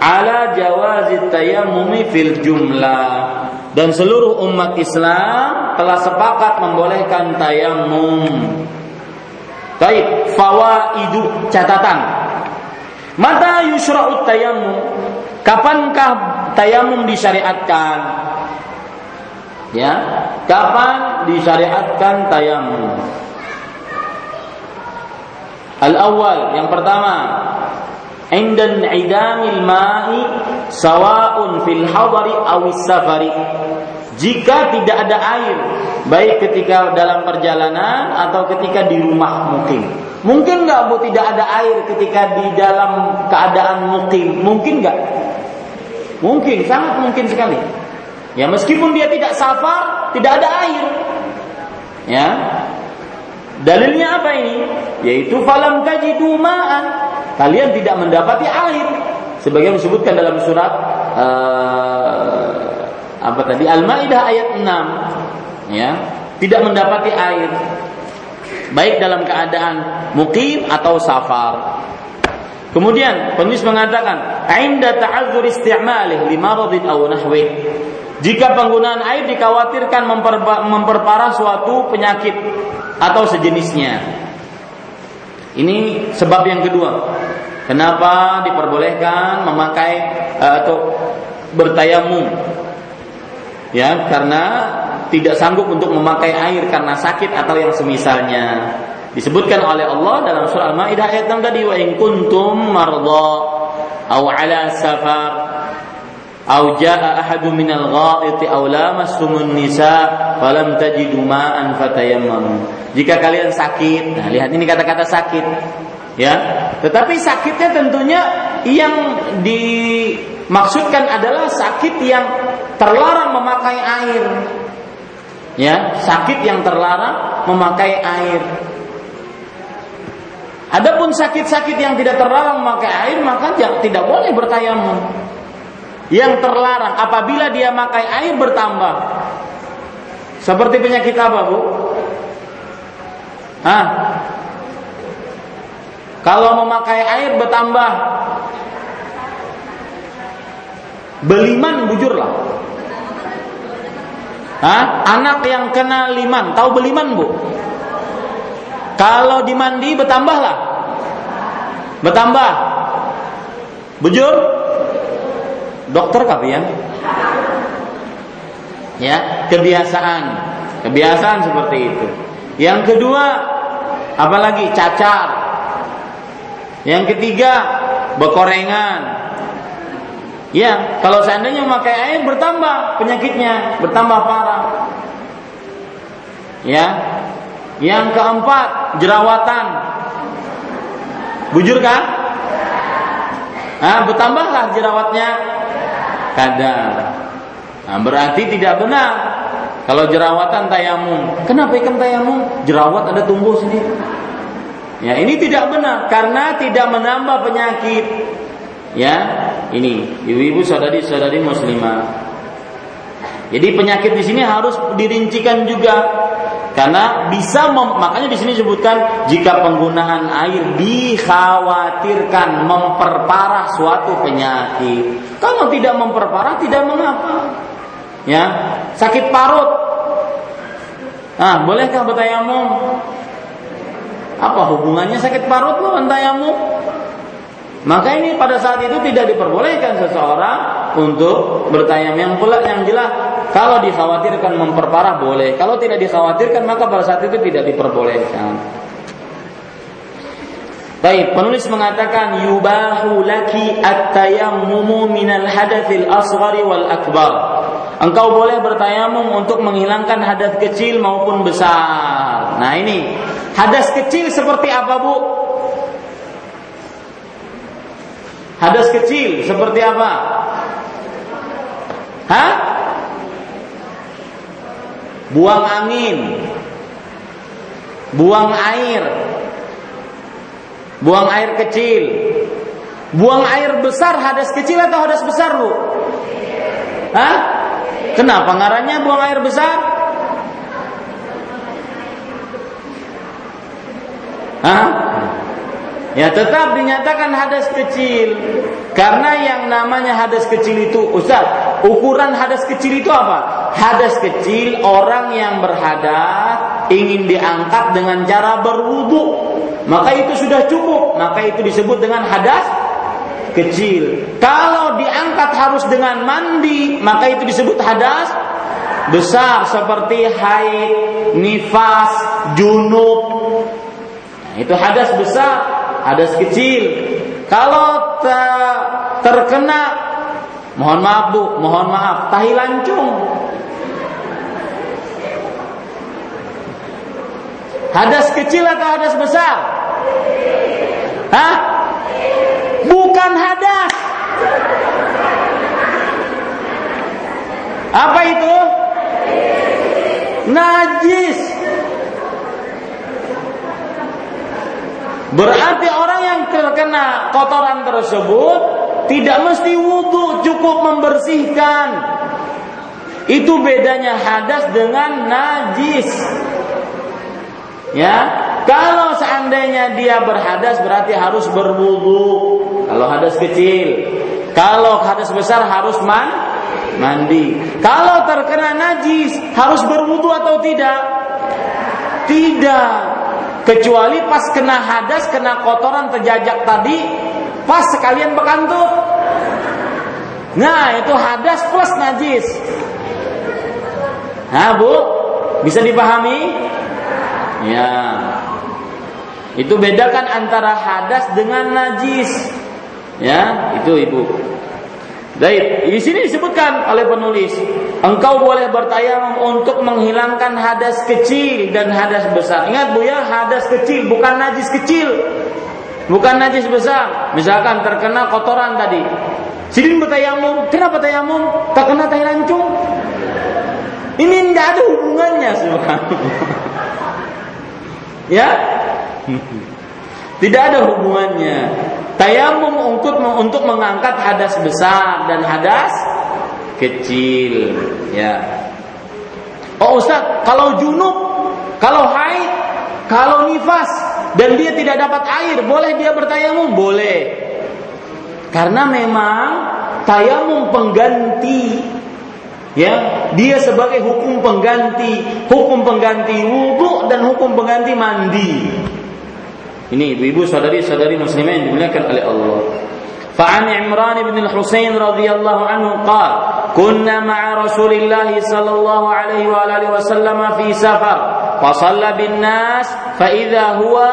ala jawazi tayammumi fil jumlah dan seluruh umat Islam telah sepakat membolehkan tayamum. Baik, fawaidu catatan Mata yusra'ut tayamum? Kapankah tayamum disyariatkan? Ya, kapan disyariatkan tayamum? Al-awwal, yang pertama, indan idamil ma'i sawa'un fil hadari awis safari. Jika tidak ada air, baik ketika dalam perjalanan atau ketika di rumah mungkin. Mungkin nggak bu tidak ada air ketika di dalam keadaan mukim? Mungkin nggak? Mungkin, sangat mungkin sekali. Ya meskipun dia tidak safar, tidak ada air. Ya. Dalilnya apa ini? Yaitu falam tajidu ma'an. Kalian tidak mendapati air. Sebagian disebutkan dalam surat uh, apa tadi Al-Maidah ayat 6. Ya, tidak mendapati air baik dalam keadaan mukim atau safar. Kemudian penulis mengatakan, "Ainda ta'adzur isti'malih li maradin aw nahwi." Jika penggunaan air dikhawatirkan memperparah suatu penyakit atau sejenisnya. Ini sebab yang kedua. Kenapa diperbolehkan memakai eh, atau bertayamum? Ya, karena tidak sanggup untuk memakai air karena sakit atau yang semisalnya. Disebutkan oleh Allah dalam surah Al-Maidah ayat 6 tadi wa in kuntum marda aw ala safar ghaiti aw lamastumun nisa falam tajidu ma'an fatayammamu. Jika kalian sakit, nah lihat ini kata-kata sakit. Ya. Tetapi sakitnya tentunya yang dimaksudkan adalah sakit yang terlarang memakai air ya sakit yang terlarang memakai air Adapun sakit-sakit yang tidak terlarang memakai air maka tidak boleh bertayamum. Yang terlarang apabila dia memakai air bertambah. Seperti penyakit apa, Bu? Hah? Kalau memakai air bertambah beliman bujurlah. Hah? Anak yang kena liman, tahu beliman bu? Kalau dimandi bertambahlah, bertambah. Bujur? Dokter kalian? Ya, kebiasaan, kebiasaan seperti itu. Yang kedua, apalagi cacar. Yang ketiga, bekorengan. Ya, kalau seandainya memakai air bertambah penyakitnya, bertambah parah. Ya. Yang keempat, jerawatan. Bujur kan? Nah, bertambahlah jerawatnya kadar. Nah, berarti tidak benar kalau jerawatan tayamum. Kenapa ikan tayamum? Jerawat ada tumbuh sendiri. Ya, ini tidak benar karena tidak menambah penyakit. Ya, ini ibu-ibu saudari-saudari muslimah. Jadi penyakit di sini harus dirincikan juga karena bisa mem, makanya di sini disebutkan jika penggunaan air dikhawatirkan memperparah suatu penyakit. Kalau tidak memperparah tidak mengapa. Ya, sakit parut. Nah, bolehkah bertayamum? Apa hubungannya sakit parut dengan tayamum? Maka ini pada saat itu tidak diperbolehkan seseorang untuk bertayam yang pula yang jelas kalau dikhawatirkan memperparah boleh. Kalau tidak dikhawatirkan maka pada saat itu tidak diperbolehkan. Baik, penulis mengatakan yubahu laki at-tayammumu minal hadatsil asghari wal akbar. Engkau boleh bertayamum untuk menghilangkan hadas kecil maupun besar. Nah, ini hadas kecil seperti apa, Bu? Hadas kecil seperti apa? Hah? Buang angin. Buang air. Buang air kecil. Buang air besar hadas kecil atau hadas besar, Bu? Hah? Kenapa ngarannya buang air besar? Hah? Ya tetap dinyatakan hadas kecil. Karena yang namanya hadas kecil itu Ustaz, ukuran hadas kecil itu apa? Hadas kecil orang yang berhadas Ingin diangkat dengan cara berwudu. Maka itu sudah cukup. Maka itu disebut dengan hadas kecil. Kalau diangkat harus dengan mandi Maka itu disebut hadas besar Seperti haid, nifas, junub. Nah, Itu hadas besar hadas kecil. Kalau terkena mohon maaf Bu, mohon maaf, tahi lancung. Hadas kecil atau hadas besar? Hah? Bukan hadas. Apa itu? Najis. Berarti orang yang terkena kotoran tersebut tidak mesti wudhu, cukup membersihkan. Itu bedanya hadas dengan najis. Ya, kalau seandainya dia berhadas berarti harus berwudhu. Kalau hadas kecil, kalau hadas besar harus man mandi. Kalau terkena najis harus berwudhu atau tidak? Tidak. Kecuali pas kena hadas, kena kotoran terjajak tadi, pas sekalian bekantut. Nah, itu hadas plus najis. Nah, Bu, bisa dipahami? Ya. Itu bedakan antara hadas dengan najis. Ya, itu Ibu. Baik, di sini disebutkan oleh penulis, engkau boleh bertayamum untuk menghilangkan hadas kecil dan hadas besar. Ingat Bu ya, hadas kecil bukan najis kecil. Bukan najis besar. Misalkan terkena kotoran tadi. Sidin bertayamum, kenapa tayamum? Tak kena tai lancung. Ini tidak ada hubungannya subhanallah. ya? Tidak ada hubungannya. Tayamum untuk untuk mengangkat hadas besar dan hadas kecil, ya. Oh Ustaz, kalau junub, kalau haid, kalau nifas dan dia tidak dapat air, boleh dia bertayamum? Boleh. Karena memang tayamum pengganti ya dia sebagai hukum pengganti hukum pengganti wudhu dan hukum pengganti mandi ini ibu-ibu saudari-saudari muslimah yang dimuliakan oleh Allah. فعن عمران بن الحسين رضي الله عنه قال كنا مع رسول الله صلى الله عليه وآله وسلم في سفر فصلى بالناس فإذا هو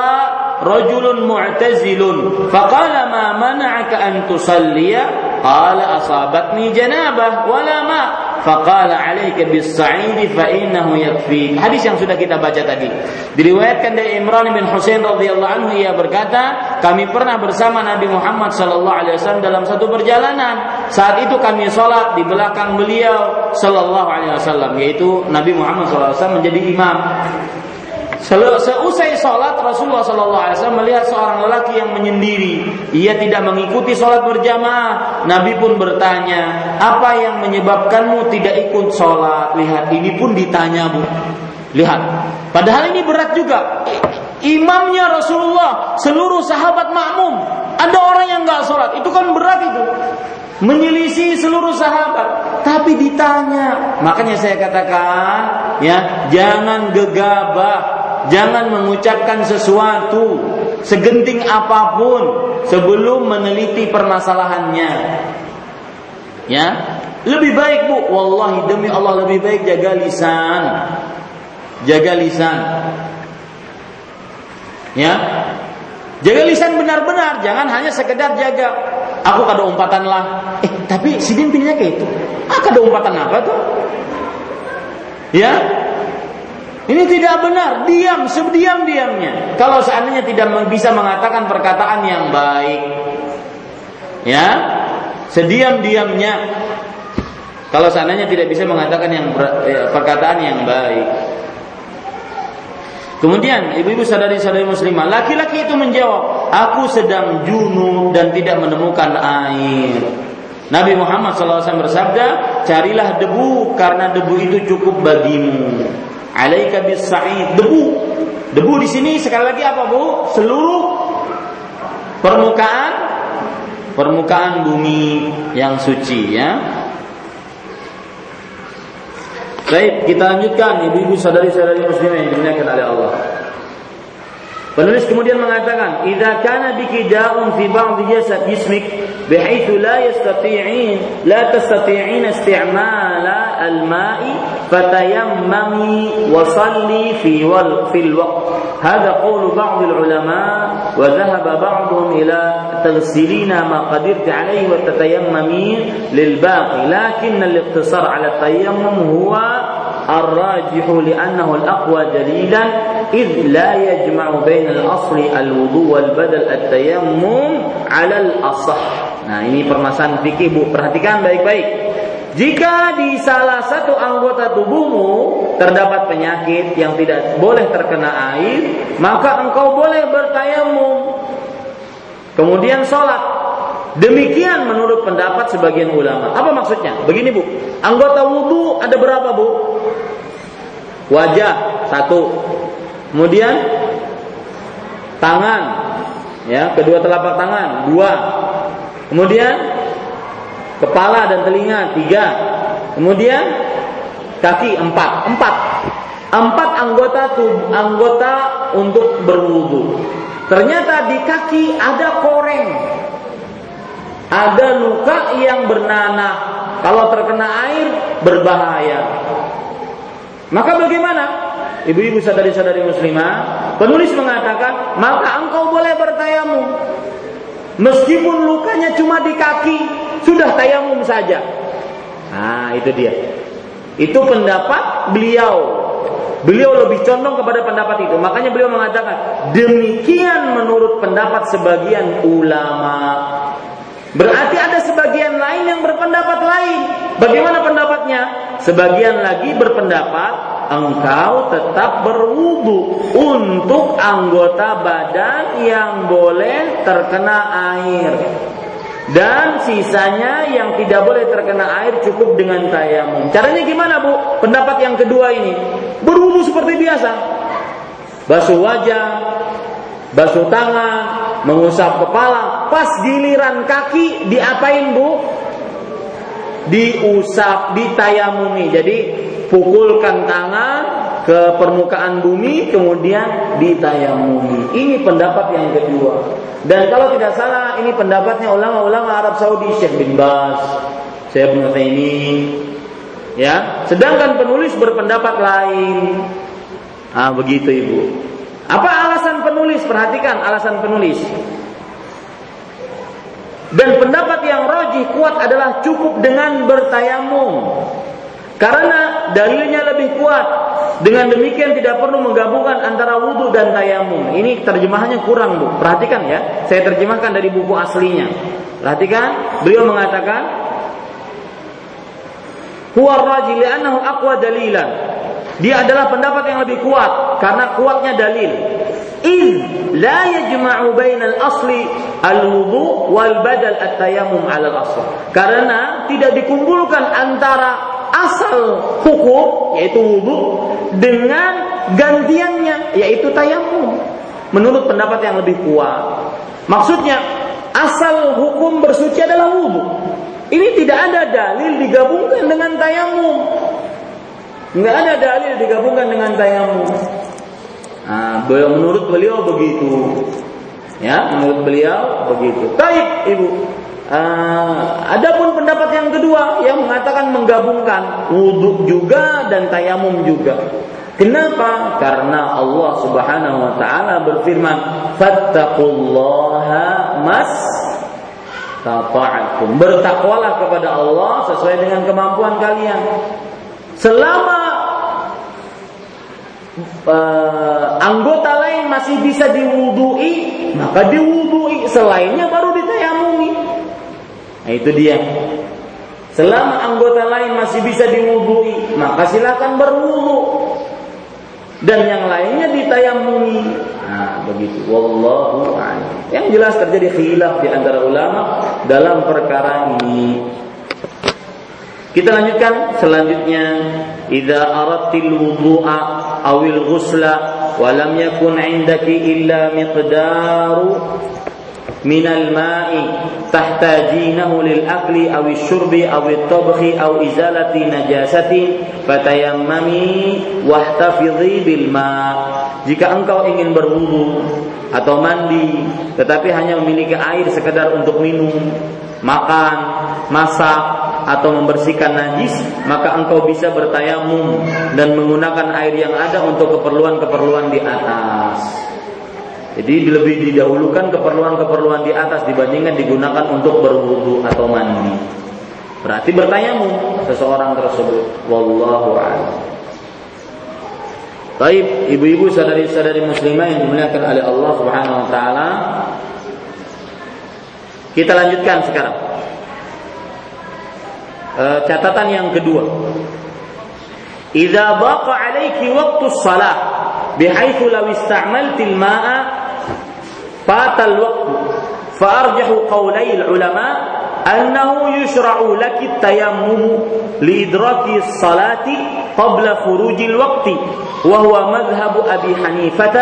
رجل معتزل فقال ما منعك أن تصلي قال أصابتني جنابة ولا ماء faqala 'alaika bis-sa'idi fa innahu yakfi. Hadis yang sudah kita baca tadi. Diriwayatkan dari Imran bin Husain radhiyallahu anhu ia berkata, kami pernah bersama Nabi Muhammad sallallahu alaihi wasallam dalam satu perjalanan. Saat itu kami sholat di belakang beliau sallallahu alaihi wasallam yaitu Nabi Muhammad sallallahu alaihi wasallam menjadi imam. Seusai sholat Rasulullah Sallallahu Alaihi Wasallam melihat seorang lelaki yang menyendiri. Ia tidak mengikuti sholat berjamaah. Nabi pun bertanya, apa yang menyebabkanmu tidak ikut sholat? Lihat, ini pun ditanya bu. Lihat, padahal ini berat juga. Imamnya Rasulullah, seluruh sahabat makmum. Ada orang yang nggak sholat, itu kan berat itu menyelisih seluruh sahabat tapi ditanya makanya saya katakan ya jangan gegabah jangan mengucapkan sesuatu segenting apa pun sebelum meneliti permasalahannya. Ya, lebih baik bu, wallahi demi Allah lebih baik jaga lisan, jaga lisan. Ya, jaga lisan benar-benar, jangan hanya sekedar jaga. Aku kada umpatan lah. Eh, tapi si din kayak itu. Ah, kada umpatan apa tuh? Ya, ini tidak benar, diam sediam-diamnya. Kalau seandainya tidak bisa mengatakan perkataan yang baik, ya, sediam-diamnya. Kalau seandainya tidak bisa mengatakan yang ya, perkataan yang baik. Kemudian ibu-ibu sadari-sadari muslimah, laki-laki itu menjawab, aku sedang junub dan tidak menemukan air. Nabi Muhammad SAW bersabda, carilah debu karena debu itu cukup bagimu alaika bis sa'id debu. Debu di sini sekali lagi apa bu? Seluruh permukaan permukaan bumi yang suci ya. Baik, kita lanjutkan ibu-ibu sadari-sadari muslimah yang dimuliakan oleh Allah. Penulis kemudian mengatakan, "Idza kana biki da'un fi ba'd jasad jismik bihaythu la yastati'in la tastati'in isti'mala al-ma'i fatayammami wa salli fi wal fil waqt." Hada qawl ba'd al-ulama wa dhahaba ba'dhum ila تغسلين ما قدرت عليه وتتيممين للباقي لكن الاقتصار على التيمم هو الراجح لأنه الأقوى دليلا إذ لا يجمع بين الأصل الوضوء والبدل التيمم على الأصح Nah ini permasalahan fikih bu Perhatikan baik-baik Jika di salah satu anggota tubuhmu Terdapat penyakit yang tidak boleh terkena air Maka engkau boleh bertayamum Kemudian sholat Demikian menurut pendapat sebagian ulama Apa maksudnya? Begini bu Anggota wudhu ada berapa bu? Wajah satu Kemudian tangan, ya kedua telapak tangan dua. Kemudian kepala dan telinga tiga. Kemudian kaki empat, empat, empat anggota tubuh anggota untuk berwudu. Ternyata di kaki ada koreng, ada luka yang bernanah. Kalau terkena air berbahaya. Maka bagaimana? Ibu-ibu sadari-sadari muslimah, penulis mengatakan, maka engkau boleh bertayamum. Meskipun lukanya cuma di kaki, sudah tayamum saja. Nah, itu dia. Itu pendapat beliau. Beliau lebih condong kepada pendapat itu. Makanya beliau mengatakan, demikian menurut pendapat sebagian ulama. Berarti ada sebagian lain yang berpendapat lain. Bagaimana pendapatnya? Sebagian lagi berpendapat engkau tetap berwudu untuk anggota badan yang boleh terkena air. Dan sisanya yang tidak boleh terkena air cukup dengan tayamum. Caranya gimana bu? Pendapat yang kedua ini berwudu seperti biasa. Basuh wajah, basuh tangan, mengusap kepala. Pas giliran kaki diapain bu? Diusap, ditayamumi. Jadi pukulkan tangan ke permukaan bumi kemudian ditayamumi. Ini pendapat yang kedua. Dan kalau tidak salah ini pendapatnya ulama-ulama Arab Saudi Syekh bin Bas, Syekh bin ini Ya, sedangkan penulis berpendapat lain. Ah, begitu Ibu. Apa alasan penulis? Perhatikan alasan penulis. Dan pendapat yang rojih kuat adalah cukup dengan bertayamum. Karena dalilnya lebih kuat. Dengan demikian tidak perlu menggabungkan antara wudhu dan tayamum. Ini terjemahannya kurang, Bu. Perhatikan ya. Saya terjemahkan dari buku aslinya. Perhatikan, beliau mengatakan Huwa rajil li'annahu aqwa dalilan. Dia adalah pendapat yang lebih kuat karena kuatnya dalil. In la yajma'u bainal asli al-wudu wal badal at-tayammum 'ala al-asl. Karena tidak dikumpulkan antara asal hukum yaitu wudhu dengan gantiannya yaitu tayamum menurut pendapat yang lebih kuat. Maksudnya asal hukum bersuci adalah wudhu. Ini tidak ada dalil digabungkan dengan tayamum. Enggak ada dalil digabungkan dengan tayamum. Nah, menurut beliau begitu. Ya, menurut beliau begitu. Baik, Ibu. Uh, adapun pendapat yang kedua yang mengatakan menggabungkan wudhu juga dan tayamum juga. Kenapa? Karena Allah Subhanahu wa taala berfirman, "Fattaqullaha mas tata'atum." Bertakwalah kepada Allah sesuai dengan kemampuan kalian. Selama uh, anggota lain masih bisa diwudui, maka diwudui, selainnya baru ditayamumi. Nah, itu dia. Selama anggota lain masih bisa diwudui, maka silakan berwudu dan yang lainnya ditayamumi. Nah, begitu. Wallahu a'lam. Yang jelas terjadi khilaf di antara ulama dalam perkara ini. Kita lanjutkan selanjutnya. Idza aradtil wudhu'a awil ghusla wa lam yakun 'indaki illa miqdaru minal ma'i tahtajinahu lil akli aw syurbi aw tabkhi aw izalati najasati fatayammami wahtafidhi bil ma' jika engkau ingin berwudu atau mandi tetapi hanya memiliki air sekedar untuk minum makan masak atau membersihkan najis maka engkau bisa bertayamum dan menggunakan air yang ada untuk keperluan-keperluan di atas jadi lebih didahulukan keperluan-keperluan di atas dibandingkan digunakan untuk berwudu atau mandi. Berarti bertayamu seseorang tersebut. Wallahu a'lam. Baik, ibu-ibu sadari-sadari muslimah yang dimuliakan oleh Allah Subhanahu wa taala. Kita lanjutkan sekarang. E, catatan yang kedua. Idza baqa 'alaiki waqtu shalah bihaitsu law ista'maltil ma'a فات الوقت فأرجح قولي العلماء أنه يشرع لك التيمم لإدراك الصلاة قبل خروج الوقت وهو مذهب أبي حنيفة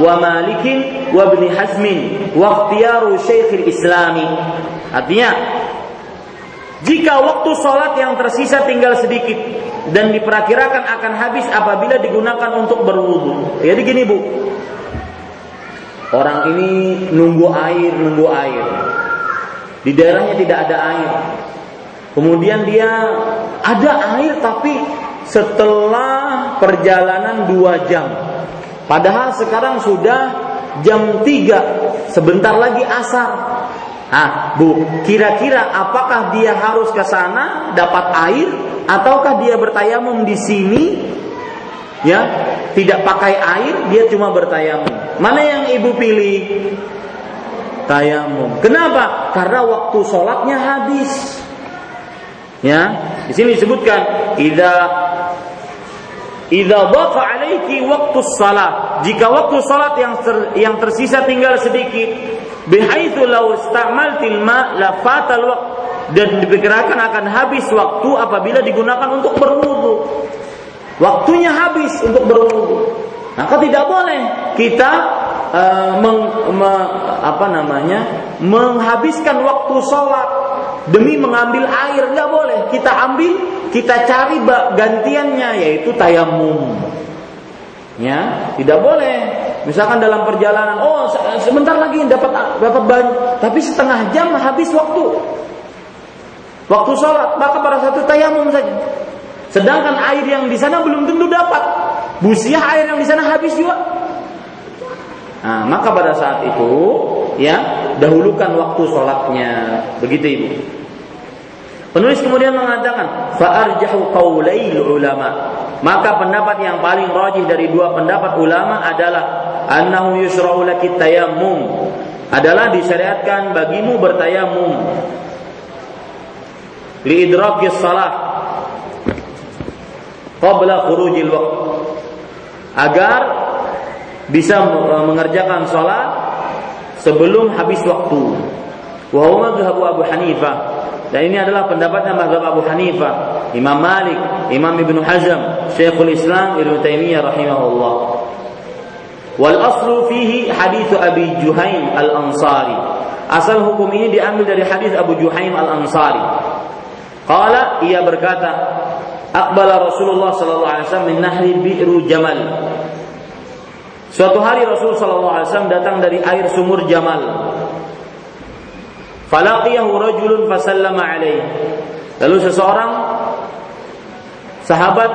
wa Malikin wa Ibn Hazmin wa Syekh Syekhil Islami. Artinya jika waktu sholat yang tersisa tinggal sedikit dan diperkirakan akan habis apabila digunakan untuk berwudu. Jadi gini bu, orang ini nunggu air, nunggu air. Di daerahnya tidak ada air. Kemudian dia ada air tapi setelah perjalanan dua jam. Padahal sekarang sudah jam 3, sebentar lagi asar. Ah, Bu, kira-kira apakah dia harus ke sana dapat air ataukah dia bertayamum di sini? Ya tidak pakai air dia cuma bertayamum. Mana yang ibu pilih? Tayamum. Kenapa? Karena waktu sholatnya habis. Ya di sini disebutkan idza idza baqa alaiki waktu salat. Jika waktu salat yang ter, yang tersisa tinggal sedikit bihaitsu law istamaltil ma la fatal waqt. Dan diperkirakan akan habis waktu apabila digunakan untuk berwudu. Waktunya habis untuk berwudu. Maka tidak boleh kita uh, meng, me, apa namanya menghabiskan waktu sholat demi mengambil air nggak boleh. Kita ambil, kita cari gantiannya yaitu tayamum. Ya, tidak boleh. Misalkan dalam perjalanan, oh sebentar lagi dapat dapat banyak, tapi setengah jam habis waktu. Waktu sholat, maka pada satu tayamum saja. Sedangkan air yang di sana belum tentu dapat. Busiah air yang di sana habis juga. Nah, maka pada saat itu ya dahulukan waktu sholatnya begitu ibu. Penulis kemudian mengatakan fa'arjahu qaulail ulama. Maka pendapat yang paling rajih dari dua pendapat ulama adalah annahu yusra'u laki tayammum adalah disyariatkan bagimu bertayamum li idrakis salat qabla khurujil waqt agar bisa mengerjakan sholat sebelum habis waktu. Wa huwa Abu Hanifah. Dan ini adalah pendapatnya mazhab Abu Hanifah, Imam Malik, Imam Ibnu Hazm, Syekhul Islam Ibnu Taimiyah rahimahullah. Wal aslu fihi hadis Abi Juhaim Al-Ansari. Asal hukum ini diambil dari hadis Abu Juhaim Al-Ansari. Qala ia berkata, Akbala Rasulullah sallallahu alaihi wasallam min nahri bi'ru Jamal. Suatu hari Rasul sallallahu alaihi wasallam datang dari air sumur Jamal. Falaqiyahu rajulun fasallama alaihi. Lalu seseorang sahabat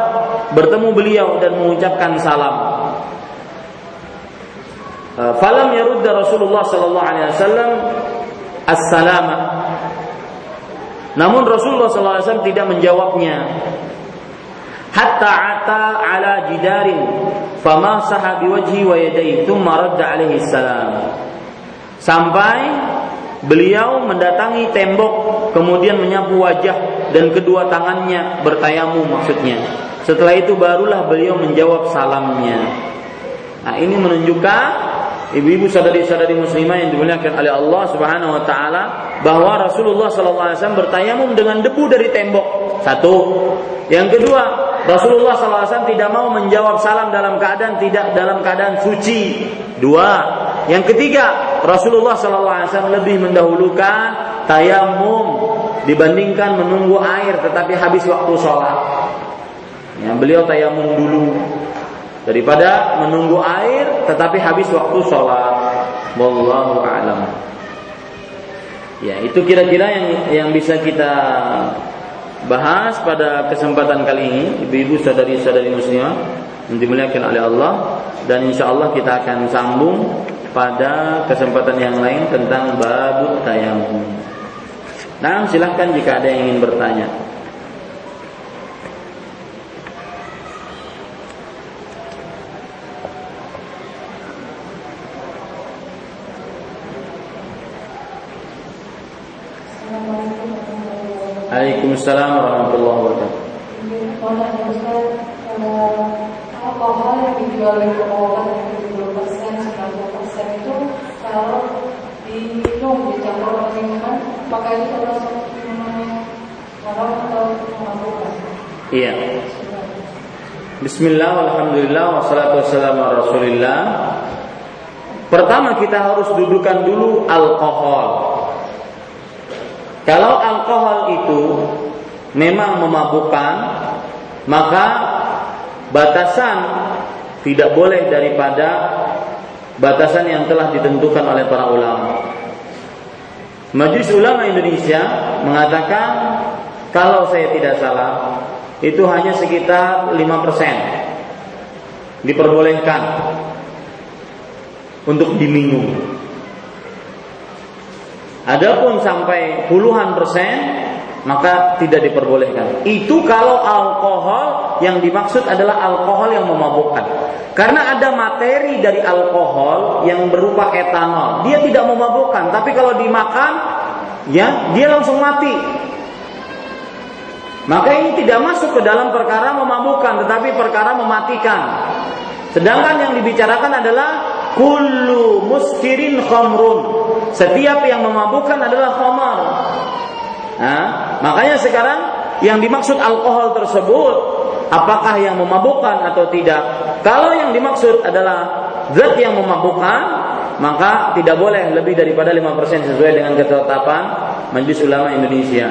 bertemu beliau dan mengucapkan salam. Uh, falam yarudda Rasulullah sallallahu alaihi wasallam as-salama. Namun Rasulullah sallallahu alaihi wasallam tidak menjawabnya. Hatta ata ala jidarin famasaha biwajhi wa yadayhi thumma radda alaihi salam. Sampai beliau mendatangi tembok kemudian menyapu wajah dan kedua tangannya bertayamu maksudnya. Setelah itu barulah beliau menjawab salamnya. Nah, ini menunjukkan ibu-ibu sadari-sadari muslimah yang dimuliakan oleh Allah Subhanahu wa taala bahwa Rasulullah wasallam bertayamum dengan debu dari tembok. Satu. Yang kedua, Rasulullah SAW tidak mau menjawab salam dalam keadaan tidak dalam keadaan suci. Dua. Yang ketiga, Rasulullah SAW lebih mendahulukan tayamum dibandingkan menunggu air tetapi habis waktu sholat. Ya, beliau tayamum dulu daripada menunggu air tetapi habis waktu sholat. Wallahu a'lam. Ya, itu kira-kira yang yang bisa kita bahas pada kesempatan kali ini, ibu-ibu sadari-sadari muslimah yang dimuliakan oleh Allah dan insya Allah kita akan sambung pada kesempatan yang lain tentang babu tayamum. Nah, silahkan jika ada yang ingin bertanya. Waalaikumsalam warahmatullahi wabarakatuh. Alkohol yang dijual di obat yang 70 persen, 90 persen itu kalau diminum dicampur dengan maka itu termasuk minuman haram atau memabukkan. Iya. Bismillah, Alhamdulillah, wassalatu wassalamu rasulillah Pertama kita harus dudukan dulu alkohol kalau alkohol itu memang memabukkan, maka batasan tidak boleh daripada batasan yang telah ditentukan oleh para ulama. Majelis Ulama Indonesia mengatakan kalau saya tidak salah itu hanya sekitar 5% diperbolehkan untuk diminum. Adapun sampai puluhan persen maka tidak diperbolehkan. Itu kalau alkohol yang dimaksud adalah alkohol yang memabukkan. Karena ada materi dari alkohol yang berupa etanol. Dia tidak memabukkan, tapi kalau dimakan ya dia langsung mati. Maka ini tidak masuk ke dalam perkara memabukkan, tetapi perkara mematikan. Sedangkan yang dibicarakan adalah kullu muskirin khamrun. Setiap yang memabukkan adalah khamar. Nah, makanya sekarang yang dimaksud alkohol tersebut apakah yang memabukkan atau tidak? Kalau yang dimaksud adalah zat yang memabukkan, maka tidak boleh lebih daripada 5% sesuai dengan ketetapan Majelis Ulama Indonesia.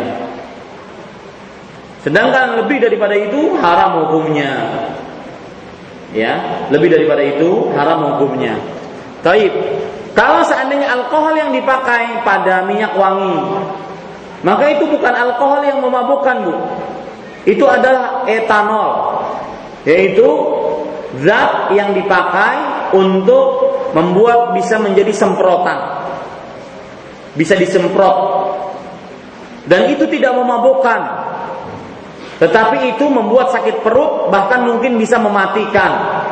Sedangkan lebih daripada itu haram hukumnya ya lebih daripada itu haram hukumnya. Taib. Kalau seandainya alkohol yang dipakai pada minyak wangi, maka itu bukan alkohol yang memabukkan, Bu. Itu adalah etanol, yaitu zat yang dipakai untuk membuat bisa menjadi semprotan. Bisa disemprot. Dan itu tidak memabukkan. Tetapi itu membuat sakit perut bahkan mungkin bisa mematikan.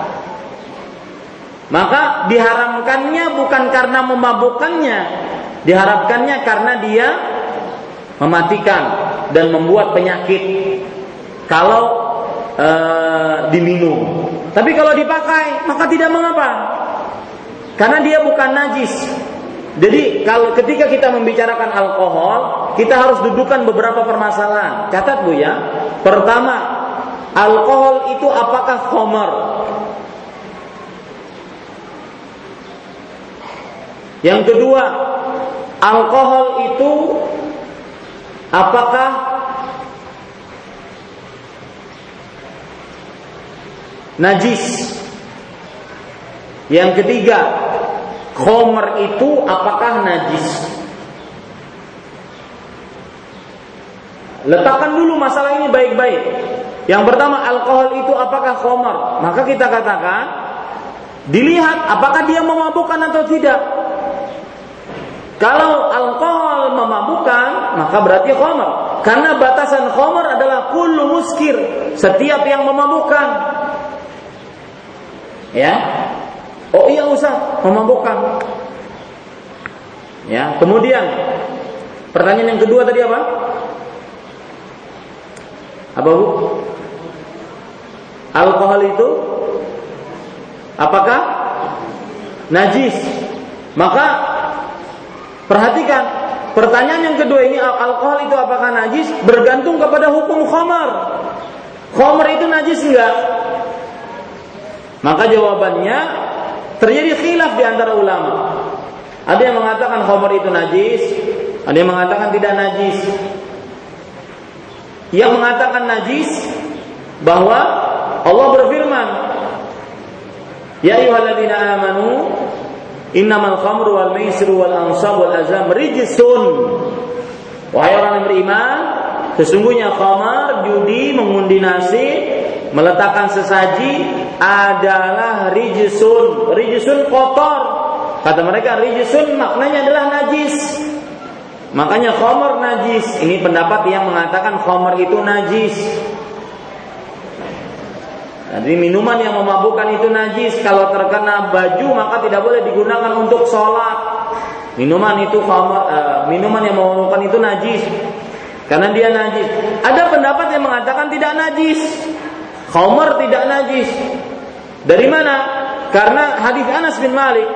Maka diharamkannya bukan karena memabukkannya, diharapkannya karena dia mematikan dan membuat penyakit kalau e, diminum. Tapi kalau dipakai maka tidak mengapa. Karena dia bukan najis. Jadi kalau ketika kita membicarakan alkohol, kita harus dudukan beberapa permasalahan. Catat Bu ya. Pertama, alkohol itu apakah khamar? Yang kedua, alkohol itu apakah najis? Yang ketiga, khomer itu apakah najis? Letakkan dulu masalah ini baik-baik. Yang pertama, alkohol itu apakah khomer? Maka kita katakan, dilihat apakah dia memabukkan atau tidak. Kalau alkohol memabukkan, maka berarti khomer. Karena batasan khomer adalah kullu muskir, setiap yang memabukkan. Ya, Oh iya Ustaz, memabukkan. Ya, kemudian pertanyaan yang kedua tadi apa? Apa Bu? Alkohol itu apakah najis? Maka perhatikan pertanyaan yang kedua ini alkohol itu apakah najis bergantung kepada hukum khamar. Khamar itu najis enggak? Maka jawabannya Terjadi khilaf di antara ulama. Ada yang mengatakan khamar itu najis, ada yang mengatakan tidak najis. Yang mengatakan najis bahwa Allah berfirman, Ya ayyuhalladzina amanu innamal khamru wal maisiru wal ansab wal azam rijsun. Wahai orang yang beriman, sesungguhnya khamar, judi, mengundi nasi, meletakkan sesaji adalah rijsun. Rijsun kotor. Kata mereka rijsun maknanya adalah najis. Makanya khomer najis. Ini pendapat yang mengatakan khomer itu najis. Jadi minuman yang memabukkan itu najis. Kalau terkena baju maka tidak boleh digunakan untuk sholat. Minuman itu khomer, uh, minuman yang memabukkan itu najis. Karena dia najis. Ada pendapat yang mengatakan tidak najis. Khomer tidak najis. Dari mana? Karena hadis Anas bin Malik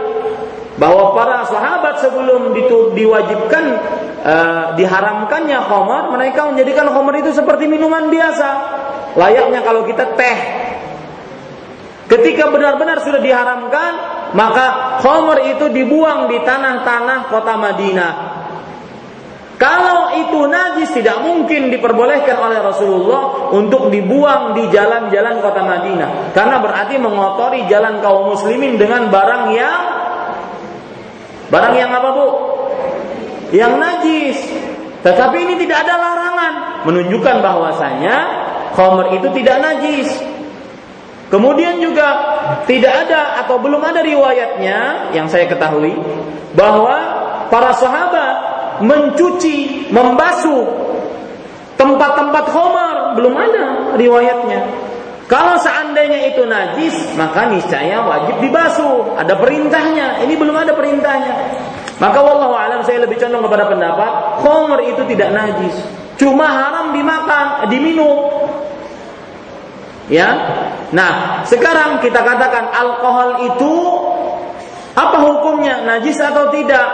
bahwa para sahabat sebelum ditu, diwajibkan uh, diharamkannya khamar, mereka menjadikan khamar itu seperti minuman biasa. Layaknya kalau kita teh. Ketika benar-benar sudah diharamkan, maka khamar itu dibuang di tanah-tanah kota Madinah. Kalau itu najis tidak mungkin diperbolehkan oleh Rasulullah untuk dibuang di jalan-jalan kota Madinah. Karena berarti mengotori jalan kaum muslimin dengan barang yang barang yang apa bu? Yang najis. Tetapi ini tidak ada larangan menunjukkan bahwasanya khomer itu tidak najis. Kemudian juga tidak ada atau belum ada riwayatnya yang saya ketahui bahwa para sahabat mencuci, membasuh tempat-tempat homer belum ada riwayatnya. Kalau seandainya itu najis, maka niscaya wajib dibasuh. Ada perintahnya. Ini belum ada perintahnya. Maka wallahu alam saya lebih condong kepada pendapat homer itu tidak najis. Cuma haram dimakan, diminum. Ya. Nah, sekarang kita katakan alkohol itu apa hukumnya? Najis atau tidak?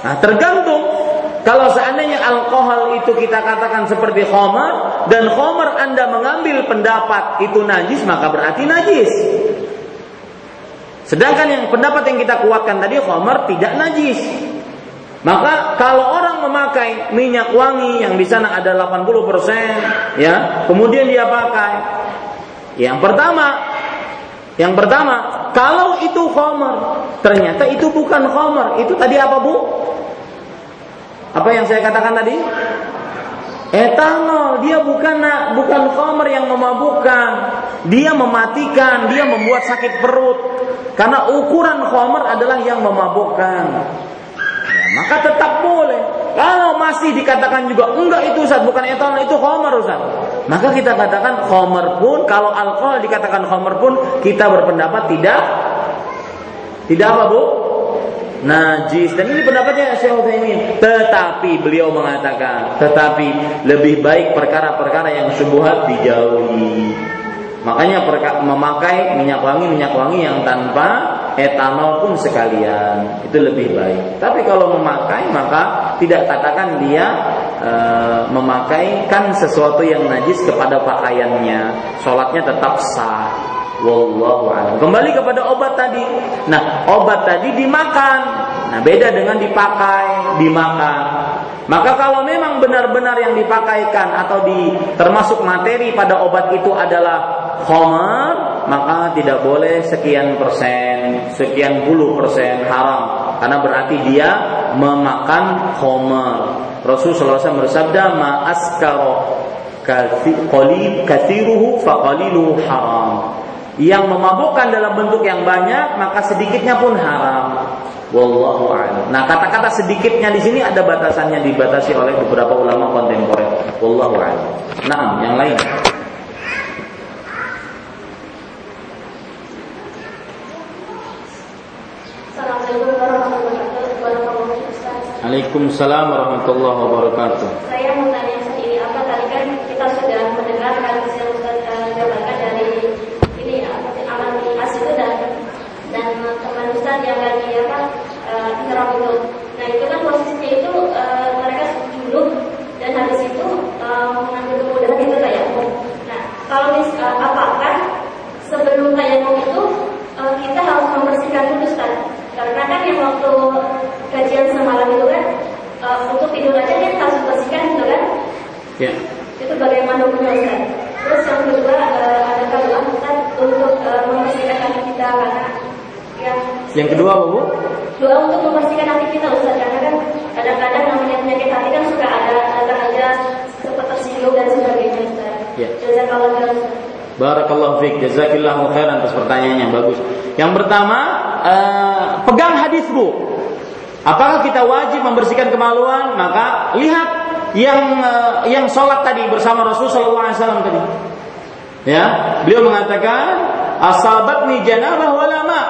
Nah, tergantung kalau seandainya alkohol itu kita katakan seperti khomer dan khomer Anda mengambil pendapat itu najis maka berarti najis. Sedangkan yang pendapat yang kita kuatkan tadi khomer tidak najis. Maka kalau orang memakai minyak wangi yang di sana ada 80% ya, kemudian dia pakai yang pertama yang pertama, kalau itu khomer, ternyata itu bukan khomer. Itu tadi apa bu? Apa yang saya katakan tadi? Etanol, dia bukan bukan khamr yang memabukkan. Dia mematikan, dia membuat sakit perut. Karena ukuran khamr adalah yang memabukkan. Maka tetap boleh. Kalau masih dikatakan juga enggak itu Ustaz, bukan etanol itu khamr Ustaz. Maka kita katakan khamr pun kalau alkohol dikatakan khamr pun kita berpendapat tidak tidak apa Bu? najis dan ini pendapatnya Syekh Utsaimin tetapi beliau mengatakan tetapi lebih baik perkara-perkara yang subuhat dijauhi makanya memakai minyak wangi minyak wangi yang tanpa etanol pun sekalian itu lebih baik tapi kalau memakai maka tidak katakan dia e, memakaikan sesuatu yang najis kepada pakaiannya sholatnya tetap sah Wallahu. Kembali kepada obat tadi. Nah, obat tadi dimakan. Nah, beda dengan dipakai, dimakan. Maka kalau memang benar-benar yang dipakaikan atau di termasuk materi pada obat itu adalah homer, maka tidak boleh sekian persen sekian puluh persen haram karena berarti dia memakan homer. Rasulullah SAW bersabda ma askaro kathiruhu faqaliluhu haram. Yang memabukkan dalam bentuk yang banyak maka sedikitnya pun haram. Wallahu a'lam. Nah, kata-kata sedikitnya di sini ada batasannya dibatasi oleh beberapa ulama kontemporer. Wallahu a'lam. Nah, yang lain. Waalaikumsalam warahmatullahi wabarakatuh. Saya mau tanya sendiri apa tadi kan kita sudah mendengar hadis yang Ustaz uh, jabarkan dari ini apa amal as itu dan dan teman Ustaz yang lagi apa uh, itu. Nah itu kan posisinya itu uh, mereka duduk dan habis itu uh, mengambil kemudahan itu tayamum. Nah kalau mis, uh, apakah sebelum tayamum itu uh, kita harus membersihkan dulu Ustaz? Karena kan yang waktu kajian semalam itu kan uh, untuk tidur aja kan harus bersihkan gitu kan? Ya. Itu bagaimana Ustaz? Terus yang kedua uh, ada doa Ustaz untuk uh, membersihkan kita karena ya. Yang kedua apa Bu? Doa untuk membersihkan hati kita Ustaz karena kan kadang-kadang namanya penyakit hati kan suka ada ada aja seperti tersinggung dan sebagainya Ustaz. Ya. Jazakallah khairan Ustaz. Barakallahu fiik, jazakillahu khairan atas pertanyaannya bagus. Yang pertama, uh, pegang hadis Bu. Apakah kita wajib membersihkan kemaluan? Maka lihat yang uh, yang sholat tadi bersama Rasulullah SAW tadi. Ya, beliau mengatakan asabatni janabah walama.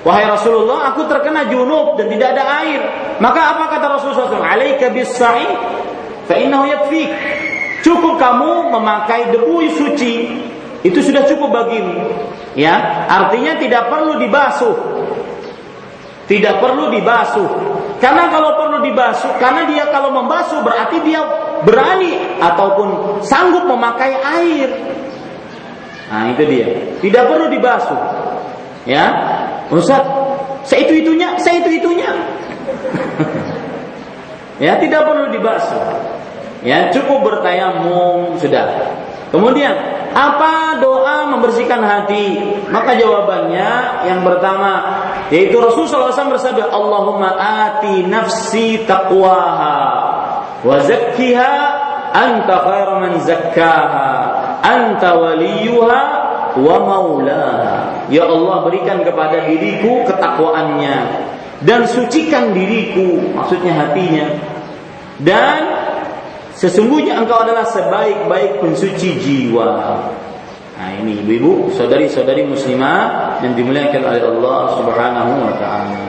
Wahai Rasulullah, aku terkena junub dan tidak ada air. Maka apa kata Rasulullah SAW? Alaika bis-sa'i fa innahu yakfik. Cukup kamu memakai debu suci itu sudah cukup bagimu. Ya, artinya tidak perlu dibasuh. Tidak perlu dibasuh. Karena kalau perlu dibasuh, karena dia kalau membasuh berarti dia berani ataupun sanggup memakai air. Nah, itu dia. Tidak perlu dibasuh. Ya. Ustaz, saya itu itunya, saya itu itunya. ya, tidak perlu dibasuh. Ya, cukup bertayamum sudah. Kemudian, apa doa membersihkan hati? Maka jawabannya yang pertama yaitu Rasulullah SAW bersabda, Allahumma ati nafsi taqwaha wa zakkiha anta khairu man zakkaha anta waliyuha wa maulaha. Ya Allah berikan kepada diriku ketakwaannya dan sucikan diriku, maksudnya hatinya. Dan Sesungguhnya engkau adalah sebaik-baik pensuci jiwa. Nah ini ibu-ibu, saudari-saudari muslimah yang dimuliakan oleh Allah Subhanahu wa taala.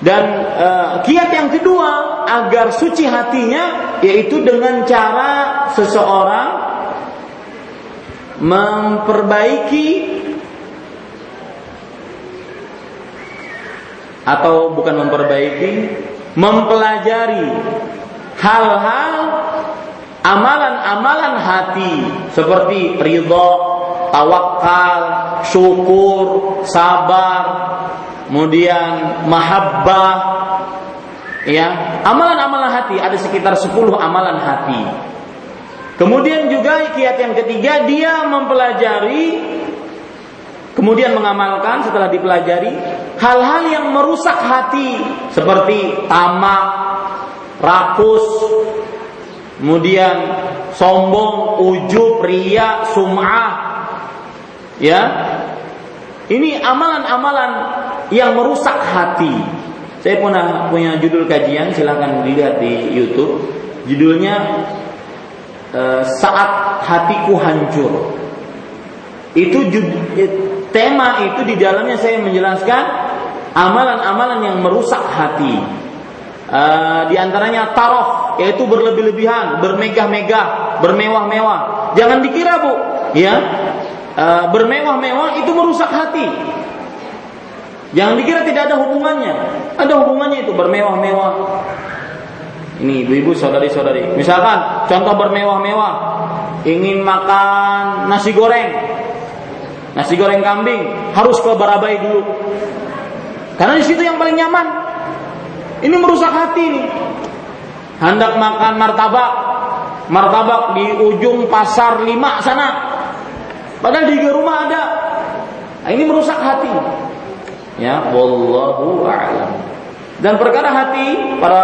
Dan uh, kiat yang kedua agar suci hatinya yaitu dengan cara seseorang memperbaiki atau bukan memperbaiki, mempelajari hal-hal amalan-amalan hati seperti ridho, tawakal, syukur, sabar, kemudian mahabbah, ya amalan-amalan hati ada sekitar 10 amalan hati. Kemudian juga kiat yang ketiga dia mempelajari kemudian mengamalkan setelah dipelajari hal-hal yang merusak hati seperti tamak, rakus, kemudian sombong, ujub, ria, sum'ah. Ya. Ini amalan-amalan yang merusak hati. Saya pernah punya judul kajian, silahkan dilihat di YouTube. Judulnya eh, Saat Hatiku Hancur. Itu tema itu di dalamnya saya menjelaskan amalan-amalan yang merusak hati. Uh, di antaranya tarof yaitu berlebih-lebihan, bermegah-megah, bermewah-mewah. Jangan dikira bu, ya uh, bermewah-mewah itu merusak hati. Jangan dikira tidak ada hubungannya. Ada hubungannya itu bermewah-mewah. Ini ibu-ibu saudari-saudari. Misalkan contoh bermewah-mewah, ingin makan nasi goreng, Nasi goreng kambing harus ke Barabai dulu. Karena di situ yang paling nyaman. Ini merusak hati nih. Hendak makan martabak, martabak di ujung pasar lima sana. Padahal di rumah ada. Nah, ini merusak hati. Ya, wallahu a'lam. Dan perkara hati para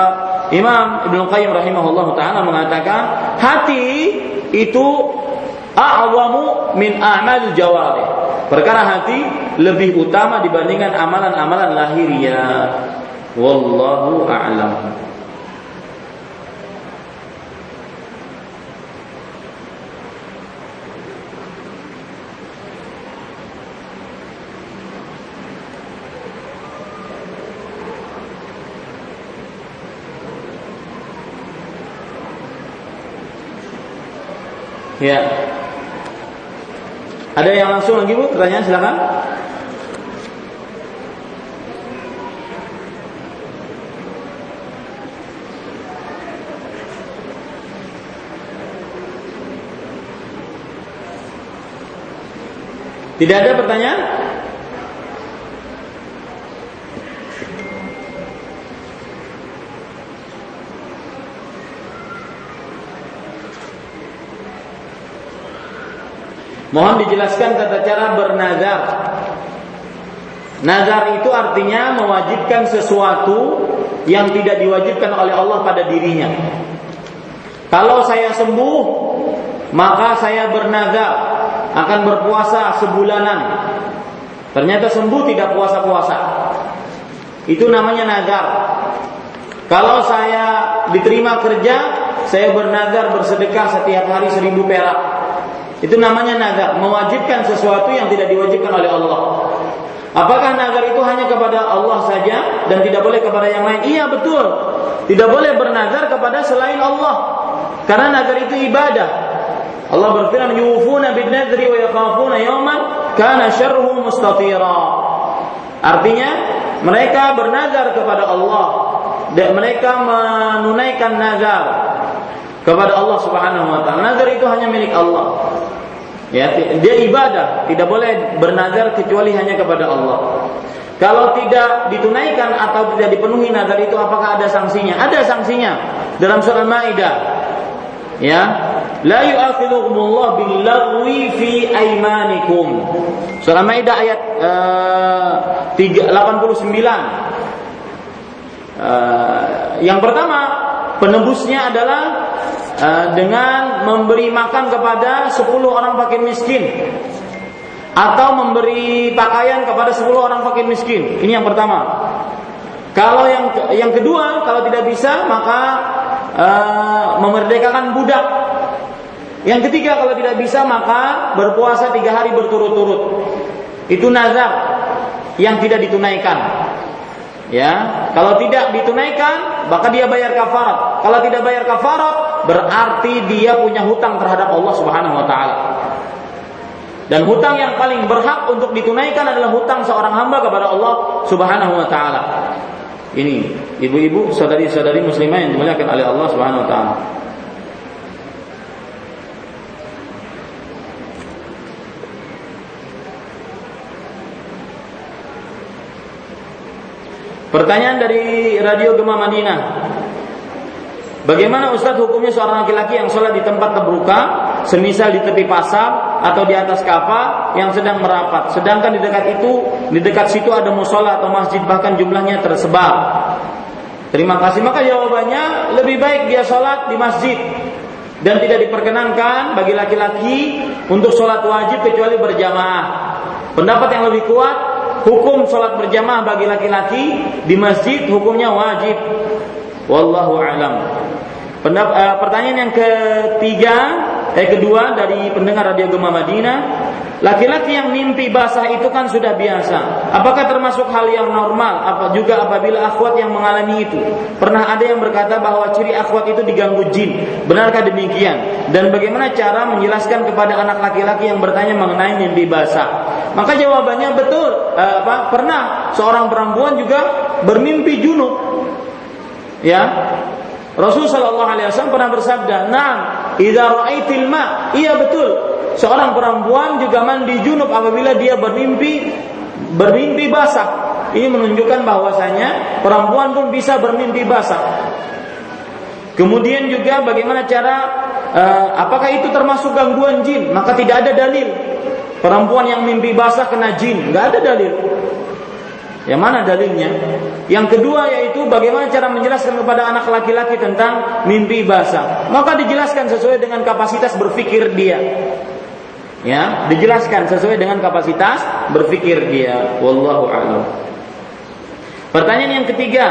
Imam Ibnu Qayyim rahimahullah taala mengatakan hati itu a'zamu min a'mal jawarih. Perkara hati lebih utama dibandingkan amalan-amalan lahiriah. Wallahu a'lam. Ya. Ada yang langsung lagi Bu? Pertanyaan silakan. Tidak ada pertanyaan? Mohon dijelaskan tata cara bernazar. Nazar itu artinya mewajibkan sesuatu yang tidak diwajibkan oleh Allah pada dirinya. Kalau saya sembuh, maka saya bernazar akan berpuasa sebulanan. Ternyata sembuh tidak puasa-puasa. Itu namanya nazar. Kalau saya diterima kerja, saya bernazar bersedekah setiap hari seribu perak. Itu namanya nazar, mewajibkan sesuatu yang tidak diwajibkan oleh Allah. Apakah nazar itu hanya kepada Allah saja dan tidak boleh kepada yang lain? Iya betul. Tidak boleh bernazar kepada selain Allah. Karena nazar itu ibadah. Allah berfirman yufuna bin nadri wa yakhafuna yawman kana syarruhu mustatira. Artinya mereka bernazar kepada Allah dan mereka menunaikan nazar kepada Allah Subhanahu wa taala. Nazar itu hanya milik Allah. Ya, dia ibadah, tidak boleh bernazar kecuali hanya kepada Allah. Kalau tidak ditunaikan atau tidak dipenuhi nazar itu apakah ada sanksinya? Ada sanksinya dalam surah Maidah. Ya, la yu'akhidhukumullah bil fi aymanikum. Surah Maidah ayat uh, 89. Uh, yang pertama penebusnya adalah dengan memberi makan kepada 10 orang fakir miskin atau memberi pakaian kepada 10 orang fakir miskin. Ini yang pertama. Kalau yang yang kedua, kalau tidak bisa maka uh, memerdekakan budak. Yang ketiga kalau tidak bisa maka berpuasa tiga hari berturut-turut. Itu nazar yang tidak ditunaikan. Ya, kalau tidak ditunaikan, maka dia bayar kafarat. Kalau tidak bayar kafarat, berarti dia punya hutang terhadap Allah Subhanahu wa taala. Dan hutang yang paling berhak untuk ditunaikan adalah hutang seorang hamba kepada Allah Subhanahu wa taala. Ini ibu-ibu, saudari-saudari muslimah yang dimuliakan oleh Allah Subhanahu wa taala. Pertanyaan dari Radio Gema Madinah. Bagaimana Ustaz hukumnya seorang laki-laki yang sholat di tempat terbuka, semisal di tepi pasar atau di atas kapal yang sedang merapat, sedangkan di dekat itu, di dekat situ ada musola atau masjid bahkan jumlahnya tersebar. Terima kasih. Maka jawabannya lebih baik dia sholat di masjid dan tidak diperkenankan bagi laki-laki untuk sholat wajib kecuali berjamaah. Pendapat yang lebih kuat hukum sholat berjamaah bagi laki-laki di masjid hukumnya wajib. Wallahu alam. Uh, pertanyaan yang ketiga, eh kedua dari pendengar radio Gema Madinah, laki-laki yang mimpi basah itu kan sudah biasa. Apakah termasuk hal yang normal? Apa juga apabila akhwat yang mengalami itu? Pernah ada yang berkata bahwa ciri akhwat itu diganggu jin. Benarkah demikian? Dan bagaimana cara menjelaskan kepada anak laki-laki yang bertanya mengenai mimpi basah? Maka jawabannya betul. Eh, apa? Pernah seorang perempuan juga bermimpi junub. Ya, Rasul Shallallahu Alaihi Wasallam pernah bersabda, "Nam, idza ra'aitil ma." Iya betul. Seorang perempuan juga mandi junub apabila dia bermimpi bermimpi basah. Ini menunjukkan bahwasanya perempuan pun bisa bermimpi basah. Kemudian juga bagaimana cara uh, apakah itu termasuk gangguan jin? Maka tidak ada dalil. Perempuan yang mimpi basah kena jin, nggak ada dalil. Yang mana dalilnya? Yang kedua yaitu bagaimana cara menjelaskan kepada anak laki-laki tentang mimpi basah. Maka dijelaskan sesuai dengan kapasitas berpikir dia. Ya, dijelaskan sesuai dengan kapasitas berpikir dia. Wallahu a'lam. Pertanyaan yang ketiga,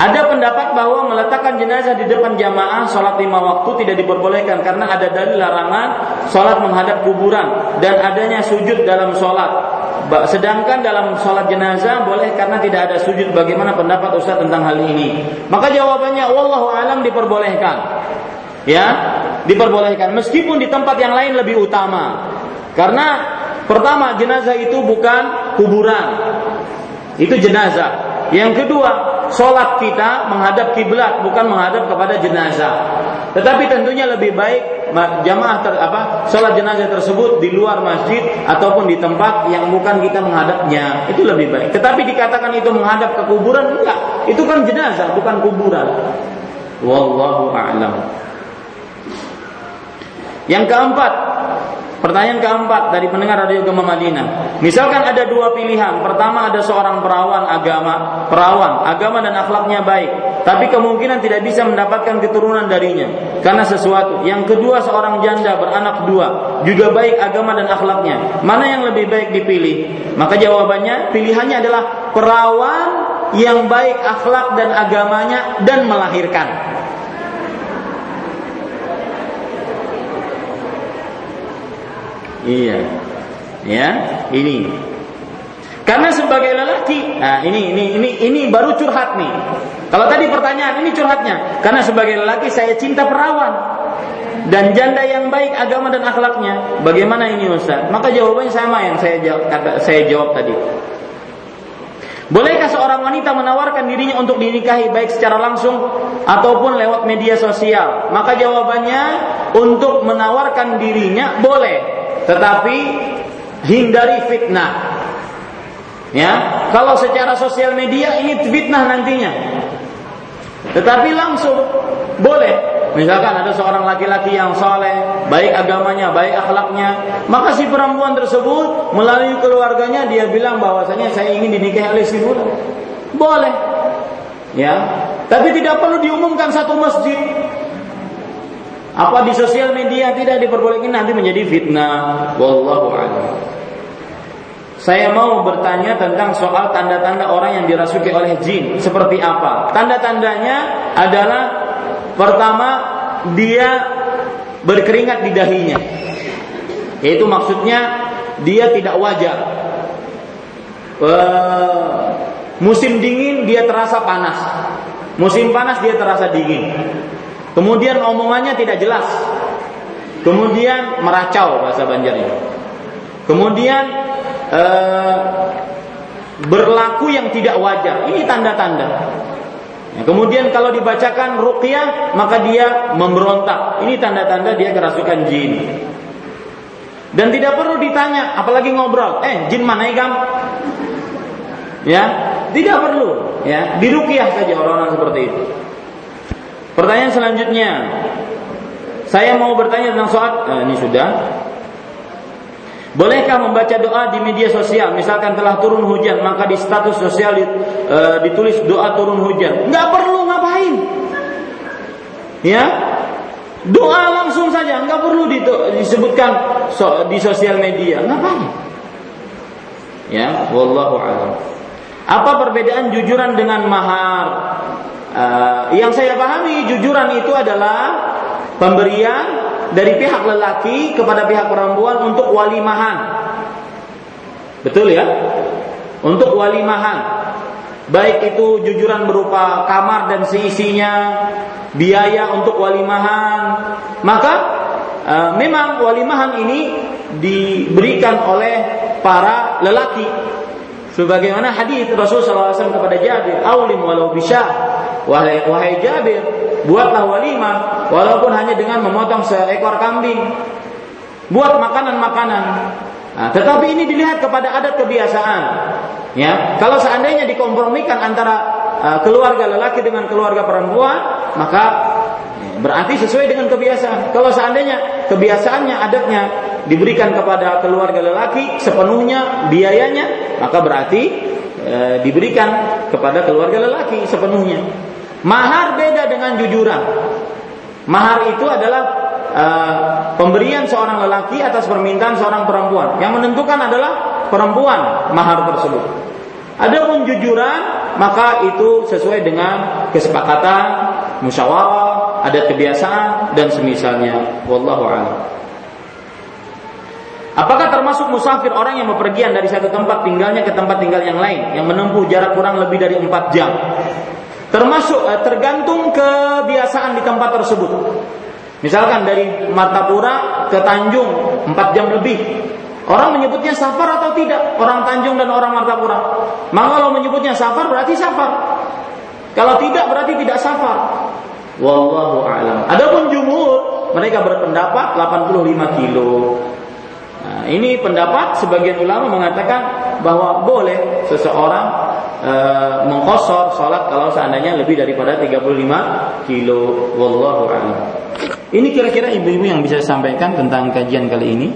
ada pendapat bahwa meletakkan jenazah di depan jamaah sholat lima waktu tidak diperbolehkan karena ada dalil larangan sholat menghadap kuburan dan adanya sujud dalam sholat. Sedangkan dalam sholat jenazah boleh karena tidak ada sujud. Bagaimana pendapat Ustaz tentang hal ini? Maka jawabannya, wallahu alam diperbolehkan. Ya, diperbolehkan meskipun di tempat yang lain lebih utama. Karena pertama jenazah itu bukan kuburan. Itu jenazah. Yang kedua, sholat kita menghadap kiblat bukan menghadap kepada jenazah. Tetapi tentunya lebih baik jamaah ter, apa sholat jenazah tersebut di luar masjid ataupun di tempat yang bukan kita menghadapnya itu lebih baik. Tetapi dikatakan itu menghadap ke kuburan enggak, itu kan jenazah bukan kuburan. Wallahu a'lam. Yang keempat, Pertanyaan keempat dari pendengar radio Gema Madinah. Misalkan ada dua pilihan. Pertama ada seorang perawan agama, perawan agama dan akhlaknya baik, tapi kemungkinan tidak bisa mendapatkan keturunan darinya karena sesuatu. Yang kedua seorang janda beranak dua, juga baik agama dan akhlaknya. Mana yang lebih baik dipilih? Maka jawabannya pilihannya adalah perawan yang baik akhlak dan agamanya dan melahirkan. Iya. Ya, ini. Karena sebagai lelaki, nah ini ini ini ini baru curhat nih. Kalau tadi pertanyaan ini curhatnya, karena sebagai lelaki saya cinta perawan dan janda yang baik agama dan akhlaknya. Bagaimana ini Ustaz? Maka jawabannya sama yang saya jawab, saya jawab tadi. Bolehkah seorang wanita menawarkan dirinya untuk dinikahi baik secara langsung ataupun lewat media sosial? Maka jawabannya untuk menawarkan dirinya boleh tetapi hindari fitnah. Ya, kalau secara sosial media ini fitnah nantinya. Tetapi langsung boleh. Misalkan ada seorang laki-laki yang soleh, baik agamanya, baik akhlaknya, maka si perempuan tersebut melalui keluarganya dia bilang bahwasanya saya ingin dinikahi oleh si fulan. Boleh. Ya, tapi tidak perlu diumumkan satu masjid. Apa di sosial media tidak diperbolehkan nanti menjadi fitnah. Wallahu a'lam. Saya mau bertanya tentang soal tanda-tanda orang yang dirasuki oleh jin. Seperti apa? Tanda-tandanya adalah pertama dia berkeringat di dahinya. Yaitu maksudnya dia tidak wajar. Uh, musim dingin dia terasa panas. Musim panas dia terasa dingin. Kemudian omongannya tidak jelas. Kemudian meracau bahasa Banjarnya. Kemudian eh, berlaku yang tidak wajar. Ini tanda-tanda. Ya, kemudian kalau dibacakan ruqyah maka dia memberontak. Ini tanda-tanda dia kerasukan jin. Dan tidak perlu ditanya, apalagi ngobrol. Eh, jin mana ya, Ya, tidak perlu. Ya, diruqyah saja orang-orang seperti itu. Pertanyaan selanjutnya, saya mau bertanya tentang soal eh, ini sudah. Bolehkah membaca doa di media sosial? Misalkan telah turun hujan, maka di status sosial e, ditulis doa turun hujan. Nggak perlu ngapain? Ya, doa langsung saja, nggak perlu disebutkan di sosial media. Ngapain? Ya, wallahu a'lam. Apa perbedaan jujuran dengan mahar? Uh, yang saya pahami jujuran itu adalah pemberian dari pihak lelaki kepada pihak perempuan untuk walimahan. Betul ya? Untuk walimahan. Baik itu jujuran berupa kamar dan seisinya, biaya untuk walimahan. Maka uh, memang walimahan ini diberikan oleh para lelaki Sebagaimana hadis Rasulullah SAW kepada Jabir, "Aulim walau bisa." Wahai, wahai Jabir, buatlah walimah walaupun hanya dengan memotong seekor kambing. Buat makanan-makanan. Nah, tetapi ini dilihat kepada adat kebiasaan. Ya, kalau seandainya dikompromikan antara uh, keluarga lelaki dengan keluarga perempuan, maka ya, berarti sesuai dengan kebiasaan. Kalau seandainya kebiasaannya adatnya diberikan kepada keluarga lelaki sepenuhnya biayanya, maka berarti e, diberikan kepada keluarga lelaki sepenuhnya. Mahar beda dengan jujuran. Mahar itu adalah e, pemberian seorang lelaki atas permintaan seorang perempuan. Yang menentukan adalah perempuan mahar tersebut. Adapun jujuran maka itu sesuai dengan kesepakatan, musyawarah, adat kebiasaan dan semisalnya. Wallahu a'lam. Apakah termasuk musafir orang yang bepergian dari satu tempat tinggalnya ke tempat tinggal yang lain yang menempuh jarak kurang lebih dari 4 jam? Termasuk eh, tergantung kebiasaan di tempat tersebut. Misalkan dari Martapura ke Tanjung 4 jam lebih. Orang menyebutnya safar atau tidak? Orang Tanjung dan orang Martapura. Maka kalau menyebutnya safar berarti safar. Kalau tidak berarti tidak safar. Wallahu a'lam. Adapun jumhur mereka berpendapat 85 kilo. Nah, ini pendapat sebagian ulama mengatakan bahwa boleh seseorang e, mengkosor sholat kalau seandainya lebih daripada 35 kilo. Wallahu a'lam. Ini kira-kira ibu-ibu yang bisa sampaikan tentang kajian kali ini.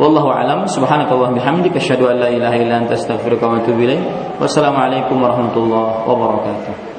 Wallahu a'lam. Subhanakallah bihamdika asyhadu an la ilaha illa anta astaghfiruka wa atubu ilaik. Wassalamualaikum warahmatullahi wabarakatuh.